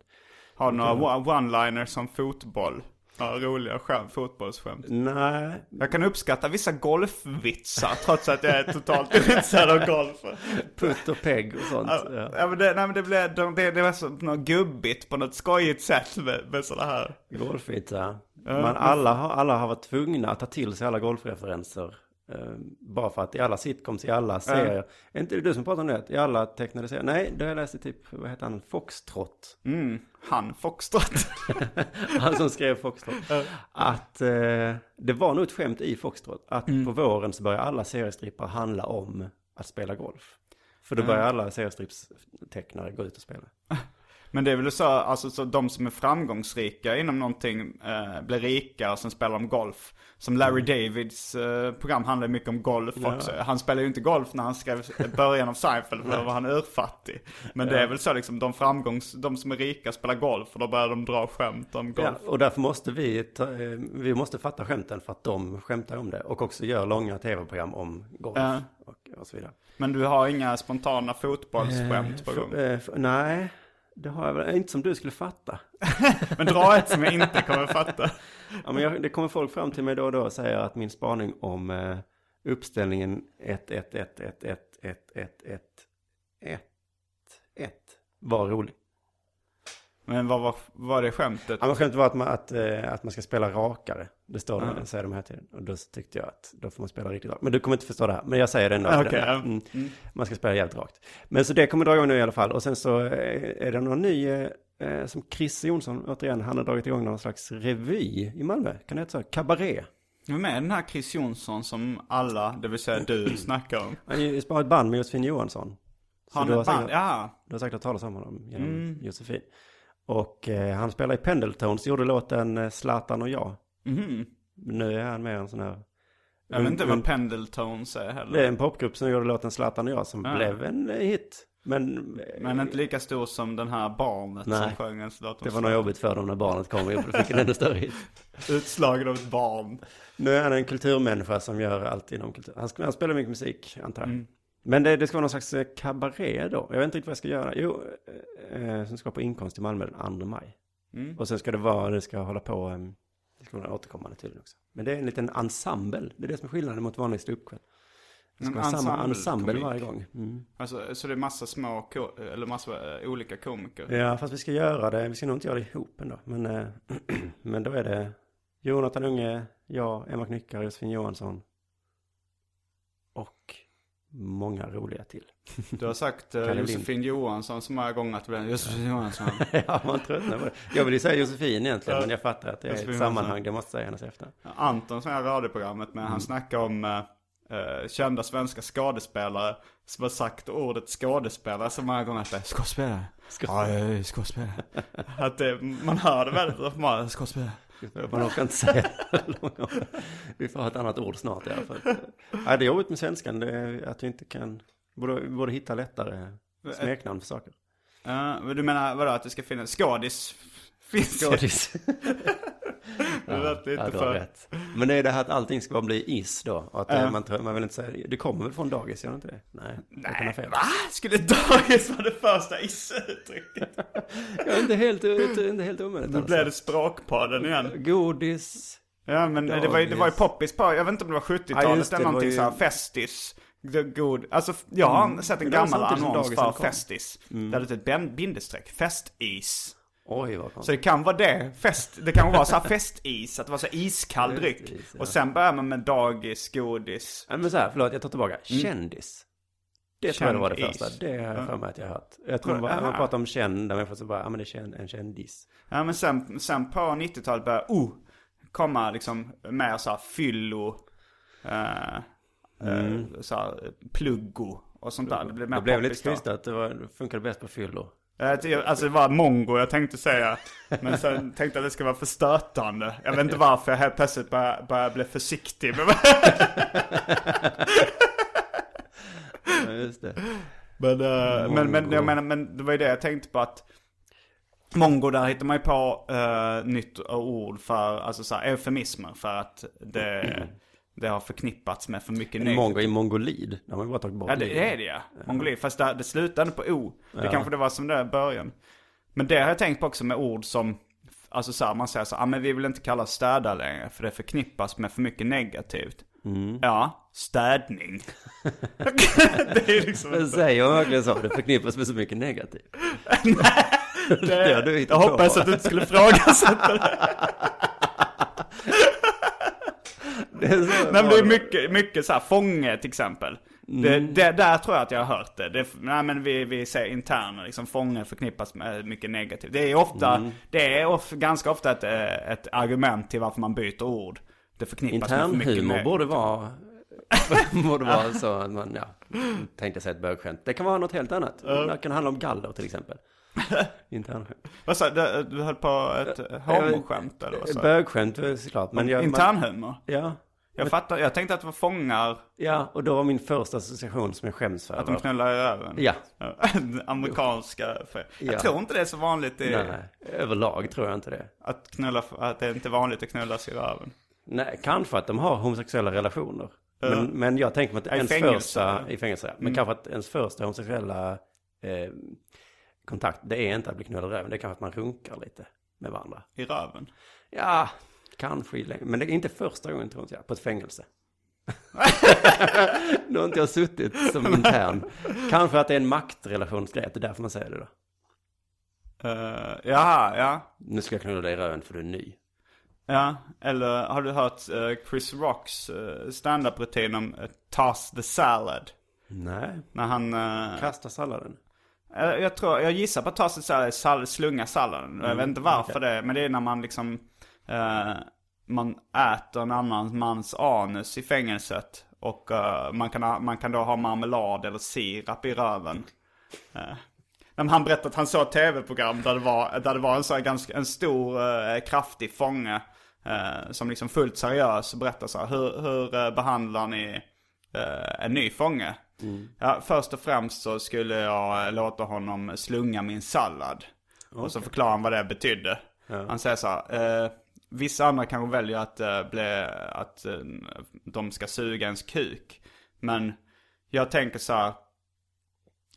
Speaker 1: Har du några one- one-liners som fotboll? Ja, roliga skämt, fotbollsskämt.
Speaker 2: Nej,
Speaker 1: Jag kan uppskatta vissa golfvitsar trots att jag är totalt ointresserad av golf.
Speaker 2: putt och pegg och sånt. Ja.
Speaker 1: Ja, men det, nej, men det, blev, det, det, det var så något gubbigt på något skojigt sätt med, med sådana här.
Speaker 2: Golfvitsar. Men alla har, alla har varit tvungna att ta till sig alla golfreferenser. Eh, bara för att i alla sitcoms, i alla serier. Är inte det du som pratar om det? I alla tecknade serier? Nej, har jag läst i typ, vad heter han, Foxtrot.
Speaker 1: Mm, han Foxtrot.
Speaker 2: Han som skrev Foxtrot. Att eh, det var nog ett skämt i Foxtrot. Att på våren så börjar alla seriestrippar handla om att spela golf. För då börjar alla seriestrippstecknare gå ut och spela.
Speaker 1: Men det är väl så, alltså så de som är framgångsrika inom någonting eh, blir rika och sen spelar de golf. Som Larry Davids eh, program handlar mycket om golf också. Han spelar ju inte golf när han skrev början av Seinfeld för då var han urfattig. Men det är väl så liksom, de framgångs, de som är rika spelar golf och då börjar de dra skämt om golf.
Speaker 2: Ja, och därför måste vi, ta, eh, vi måste fatta skämten för att de skämtar om det. Och också gör långa tv-program om golf
Speaker 1: Ja.
Speaker 2: och, och så vidare.
Speaker 1: Men du har inga spontana fotbollsskämt på gång?
Speaker 2: Eh, nej, det har jag väl inte som du skulle fatta.
Speaker 1: Men dra ett som jag inte kommer fatta.
Speaker 2: Ja, men jag, det kommer folk fram till mig då och då och säger att min spaning om eh, uppställningen 1, 1, 1, 1, 1, 1, 1, 1, 1, 1 var rolig.
Speaker 1: Men vad var, var det skämtet?
Speaker 2: Ja, men skämtet var att man, att, eh, att man ska spela rakare. Det står det, säger de här tiden. Och då tyckte jag att då får man spela riktigt rakt. Men du kommer inte förstå det här. Men jag säger det ändå. Här.
Speaker 1: ja.
Speaker 2: mm. Man ska spela jävligt rakt. Men så det kommer dra igång nu i alla fall. Och sen så eh, är det någon ny, eh, eh, som Chris Jonsson, återigen, han har dragit igång någon slags revy i Malmö. Kan det heta så? Kabaré.
Speaker 1: Vem är den här Chris Jonsson som alla, det vill säga du, snackar om?
Speaker 2: Han har ett band med Josefin Johansson. Så
Speaker 1: Han
Speaker 2: har
Speaker 1: band,
Speaker 2: säkert-
Speaker 1: ja.
Speaker 2: Du har säkert hört talas om honom genom
Speaker 1: Mm.
Speaker 2: Josefin. Och eh, han spelar i Pendletones, gjorde låten eh, Zlatan och jag.
Speaker 1: Mhm.
Speaker 2: Nu är han mer en sån här...
Speaker 1: Jag vet inte
Speaker 2: Mm,
Speaker 1: vad Pendletones är heller.
Speaker 2: Det är en popgrupp som gjorde låten Zlatan och jag som
Speaker 1: Ja.
Speaker 2: blev en eh, hit. Men, eh,
Speaker 1: Men inte lika stor som den här barnet
Speaker 2: Nej.
Speaker 1: som sjöng en låt
Speaker 2: det var nog jobbigt för dem när barnet kom och fick en ännu större hit.
Speaker 1: Utslagen av ett barn.
Speaker 2: Nu är han en kulturmänniska som gör allt inom kultur. Han, han spelar mycket musik, antar jag.
Speaker 1: Mm.
Speaker 2: Men det, det ska vara någon slags eh, kabaré då. Jag vet inte riktigt vad jag ska göra. Jo, eh, eh, som ska på inkomst i Malmö den 2 maj.
Speaker 1: Mm.
Speaker 2: Och sen ska det vara, det ska hålla på, eh, det ska vara återkommande tydligen också. Men det är en liten ensemble. Det är det som är skillnaden mot vanlig ståuppkväll. Det ska
Speaker 1: En
Speaker 2: vara samma
Speaker 1: ensemble
Speaker 2: ensemble
Speaker 1: komik.
Speaker 2: varje gång. Mm.
Speaker 1: Alltså, så det är massa små, eller massa olika komiker.
Speaker 2: Ja, fast vi ska göra det, vi ska nog inte göra det ihop ändå. Men, eh, men då är det Jonathan Unge, jag, Emma Knyckare, Josefin Johansson. Och många roliga till.
Speaker 1: Du har sagt uh,
Speaker 2: Kalle
Speaker 1: Josefin Johansson så många gånger att det blir Josefin Johansson.
Speaker 2: ja, man tröttnar på det. Jag vill ju säga Josefin egentligen, men jag fattar att det är
Speaker 1: Josefin
Speaker 2: ett
Speaker 1: Johansson.
Speaker 2: sammanhang, det måste säga hennes efternamn.
Speaker 1: Anton som har radioprogrammet med, han snackar om eh, eh, kända svenska skådespelare som har sagt ordet skådespelare så många gånger att det är skådespelare. Ja, jag är skådespelare. att det, man hör det väldigt ofta, skådespelare.
Speaker 2: Man orkar inte säga. Vi får ha ett annat ord snart i alla fall. Ja, det är jobbigt med svenskan, är att vi inte kan, borde, borde hitta lättare smeknamn för saker.
Speaker 1: Ja, men du menar vadå att det ska finnas skådis? Finns det?
Speaker 2: Skådis.
Speaker 1: Det
Speaker 2: ja,
Speaker 1: för...
Speaker 2: rätt. Men det är det här att allting ska bli is då. Och att
Speaker 1: Ja.
Speaker 2: eh, man, man vill inte säga, det kommer väl från dagis, gör det inte det? Nej,
Speaker 1: Nej,
Speaker 2: fel.
Speaker 1: va? Skulle dagis vara det första isuttrycket?
Speaker 2: Är inte helt, inte, helt omöjligt
Speaker 1: Nu
Speaker 2: alltså.
Speaker 1: blev det språkpodden igen.
Speaker 2: Godis.
Speaker 1: Ja men det var, ju- det var ju poppis på, jag vet inte om det var
Speaker 2: Ja,
Speaker 1: 70-talet
Speaker 2: just det,
Speaker 1: eller någonting
Speaker 2: ju-
Speaker 1: såhär, Festis. God, alltså jag har sett en gammal annons för. Festis. Där det är ett bindestreck, festis.
Speaker 2: Oj, vad
Speaker 1: Så det kan vara det, fest, det kan vara så här festis, att det var så iskall dryck.
Speaker 2: Festis, ja.
Speaker 1: Och sen börjar man med dagis, godis.
Speaker 2: Men så här, förlåt, jag tar tillbaka. Kändis. Det tror jag var det första. Det har jag för mig att jag har hört. Jag tror
Speaker 1: Ja.
Speaker 2: man pratar om kända människor så bara, ja men det är känd, en kändis.
Speaker 1: Ja men sen, sen på 90-talet började, oh, komma liksom mer så här fyllo, eh, eh, så här, pluggo och sånt där. Det blev mer
Speaker 2: Det blev lite
Speaker 1: då.
Speaker 2: krystat, det var, det funkade bäst på fyllo.
Speaker 1: Tycker- Alltså det var mongo jag tänkte säga. Men sen tänkte jag att det skulle vara för stötande. Jag vet inte varför jag helt plötsligt började, började bli försiktig.
Speaker 2: Ja.
Speaker 1: Men, eh, men, men, jag menar, men det var ju det jag tänkte på att Mongo där hittar man ju på uh, nytt ord för, alltså så här, eufemismer för att det, det har förknippats med för mycket negativt.
Speaker 2: Mongo i mongolid, där har man ju bara tagit bort
Speaker 1: Ja det, det är det ja. Mongolid. Fast det, det slutade på O. Det kanske det var som det är i början. Men det har jag tänkt på också med ord som, alltså så här, man säger så här, ah, men vi vill inte kalla städa längre för det förknippas med för mycket negativt. Ja, städning. det är liksom
Speaker 2: Men säger man verkligen så? Det förknippas med så mycket negativt.
Speaker 1: det,
Speaker 2: har du
Speaker 1: jag
Speaker 2: på.
Speaker 1: hoppas att du inte skulle ifrågasätta det.
Speaker 2: Det är så,
Speaker 1: Nej men det är mycket, mycket så här fånge till exempel. Det, det, där tror jag att jag har hört det. det nej men vi, vi säger interner, liksom fånge förknippas med mycket negativt. Det är ofta, det är of, ganska ofta ett, eh, ett argument till varför man byter ord. Det förknippas med för mycket negativt.
Speaker 2: borde vara, borde vara så att man, ja, tänkte sig ett bögskämt. Det kan vara något helt annat. Det kan handla om galler till exempel. Internskämt.
Speaker 1: Vad sa du? Du höll på ett homoskämt eller vad sa du?
Speaker 2: Bögskämt såklart. Men jag, man,
Speaker 1: Internhumor?
Speaker 2: ja,
Speaker 1: Jag fattar, jag tänkte att det var fångar,
Speaker 2: ja, och då var min första association som jag skäms för.
Speaker 1: att de knullar i röven.
Speaker 2: Ja,
Speaker 1: Amerikanska, för, jag
Speaker 2: Ja.
Speaker 1: tror inte det är så vanligt i,
Speaker 2: nej, överlag tror jag inte det.
Speaker 1: att knulla, att det är inte vanligt att knullas i röven.
Speaker 2: Nej, kanske att de har homosexuella relationer. Men, men jag tänker mig att ens
Speaker 1: fängelse,
Speaker 2: första,
Speaker 1: eller? Mm.
Speaker 2: i fängelse, men kanske att ens första homosexuella eh, kontakt, det är inte att bli knullad i röven, det är kanske att man runkar lite med varandra.
Speaker 1: I röven.
Speaker 2: Ja, kanske i längd. Men det är inte första gången tror inte jag, på ett fängelse. Då har inte jag suttit som intern. Kanske att det är en maktrelationsgrej, att det är därför man säger det då.
Speaker 1: Uh, ja, ja.
Speaker 2: Nu ska jag knulla dig i röven för du är ny.
Speaker 1: Ja, eller har du hört eh, Chris Rocks uh, standup-rutin om uh, toss the salad?
Speaker 2: Nej.
Speaker 1: När han... eh,
Speaker 2: Kasta salladen.
Speaker 1: jag tror, jag gissar på toss the salad, sal, slunga salladen. jag vet inte varför
Speaker 2: okej.
Speaker 1: det, men det är när man liksom... eh, man äter en annan mans anus i fängelset. Och eh, man, kan ha, man kan då ha marmelad eller sirap i röven. Eh, men han berättade att han såg ett tv-program där det var, där det var en, så ganska, en stor, eh, kraftig fånge. Eh, som liksom fullt seriös och berättade så här, hur, hur eh, behandlar ni eh, en ny fånge? Ja, först och främst så skulle jag låta honom slunga min sallad. Och så förklarar han vad det betydde. Han säger så här, eh, vissa andra kanske väljer att, uh, bli, att uh, de ska suga ens kuk. Men jag tänker så här,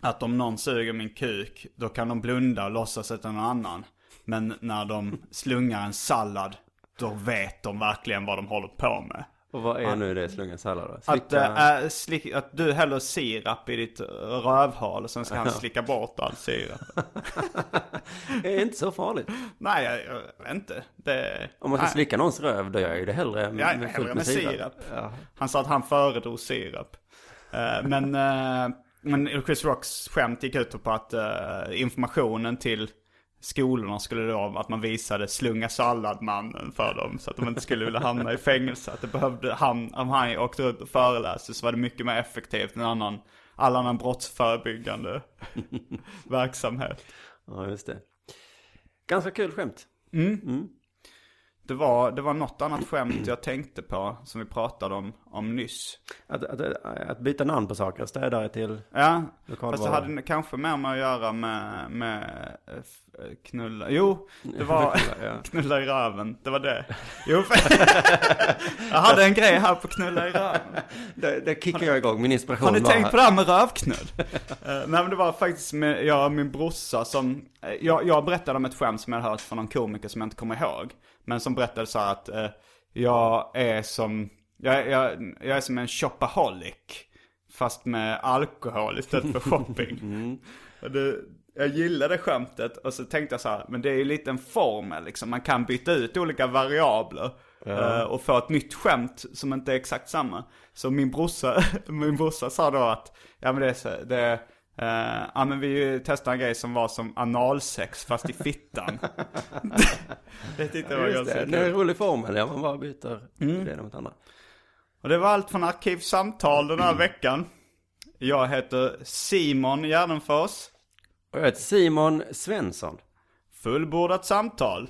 Speaker 1: att om någon suger min kuk, då kan de blunda och låtsas att det är någon annan. Men när de slungar en sallad, då vet de verkligen vad de håller på med.
Speaker 2: Och vad är nu det slunga sallad då?
Speaker 1: Att,
Speaker 2: Slicka...
Speaker 1: äh, slick, att du häller sirap i ditt rövhål och sen ska han slicka bort all sirap.
Speaker 2: Det är inte så farligt.
Speaker 1: Nej, jag, jag vet inte. Det,
Speaker 2: Om man ska
Speaker 1: nej.
Speaker 2: slicka någons röv, då gör jag ju det hellre med,
Speaker 1: Ja,
Speaker 2: med
Speaker 1: hellre med sirap.
Speaker 2: Ja.
Speaker 1: Han sa att han föredrog sirap. Eh, men, eh, men Chris Rocks skämt gick ut på att eh, informationen till skolorna skulle då vara att man visade slunga salladmannen för dem. Så att de inte skulle vilja hamna i fängelse. Att det behövde han, om han åkte runt och föreläste så var det mycket mer effektivt än annan, all annan brottsförebyggande verksamhet.
Speaker 2: ja, just det. Ganska kul skämt.
Speaker 1: Det var, det var något annat skämt jag tänkte på som vi pratade om, om nyss.
Speaker 2: Att, att, att byta namn på saker, städare till...
Speaker 1: Ja, fast det hade kanske mer med att göra med, med eh, f- knulla. Jo, det var
Speaker 2: Ja.
Speaker 1: knulla i röven. Det var det. Jo, jag hade en grej här på knulla i röven.
Speaker 2: Det, det kickar jag igång, min inspiration
Speaker 1: Har ni tänkt
Speaker 2: här.
Speaker 1: på det här med rövknull? Eh, nej men det var faktiskt med, jag och min brorsa som, eh, jag, jag berättade om ett skämt som jag hört från någon komiker som jag inte kommer ihåg. Men som berättade så här att eh, jag är som, jag, jag, jag är som en shopaholic. Fast med alkohol istället för shopping. Och det, jag gillade skämtet och så tänkte jag så här, men det är ju lite en formel liksom. Man kan byta ut olika variabler. eh, och få ett nytt skämt som inte är exakt samma. Så min brorsa, min brorsa sa då att, ja men det är så, det är, eh, ja men vi testade en grej som var som analsex fast i fittan. det tyckte jag var ganska
Speaker 2: det, det är en
Speaker 1: kul.
Speaker 2: rolig formel, ja man bara byter
Speaker 1: Mm.
Speaker 2: det mot andra.
Speaker 1: Och det var allt från Arkivsamtal den här veckan. Jag heter Simon Gärdenfors.
Speaker 2: Och jag heter Simon Svensson.
Speaker 1: Fullbordat samtal.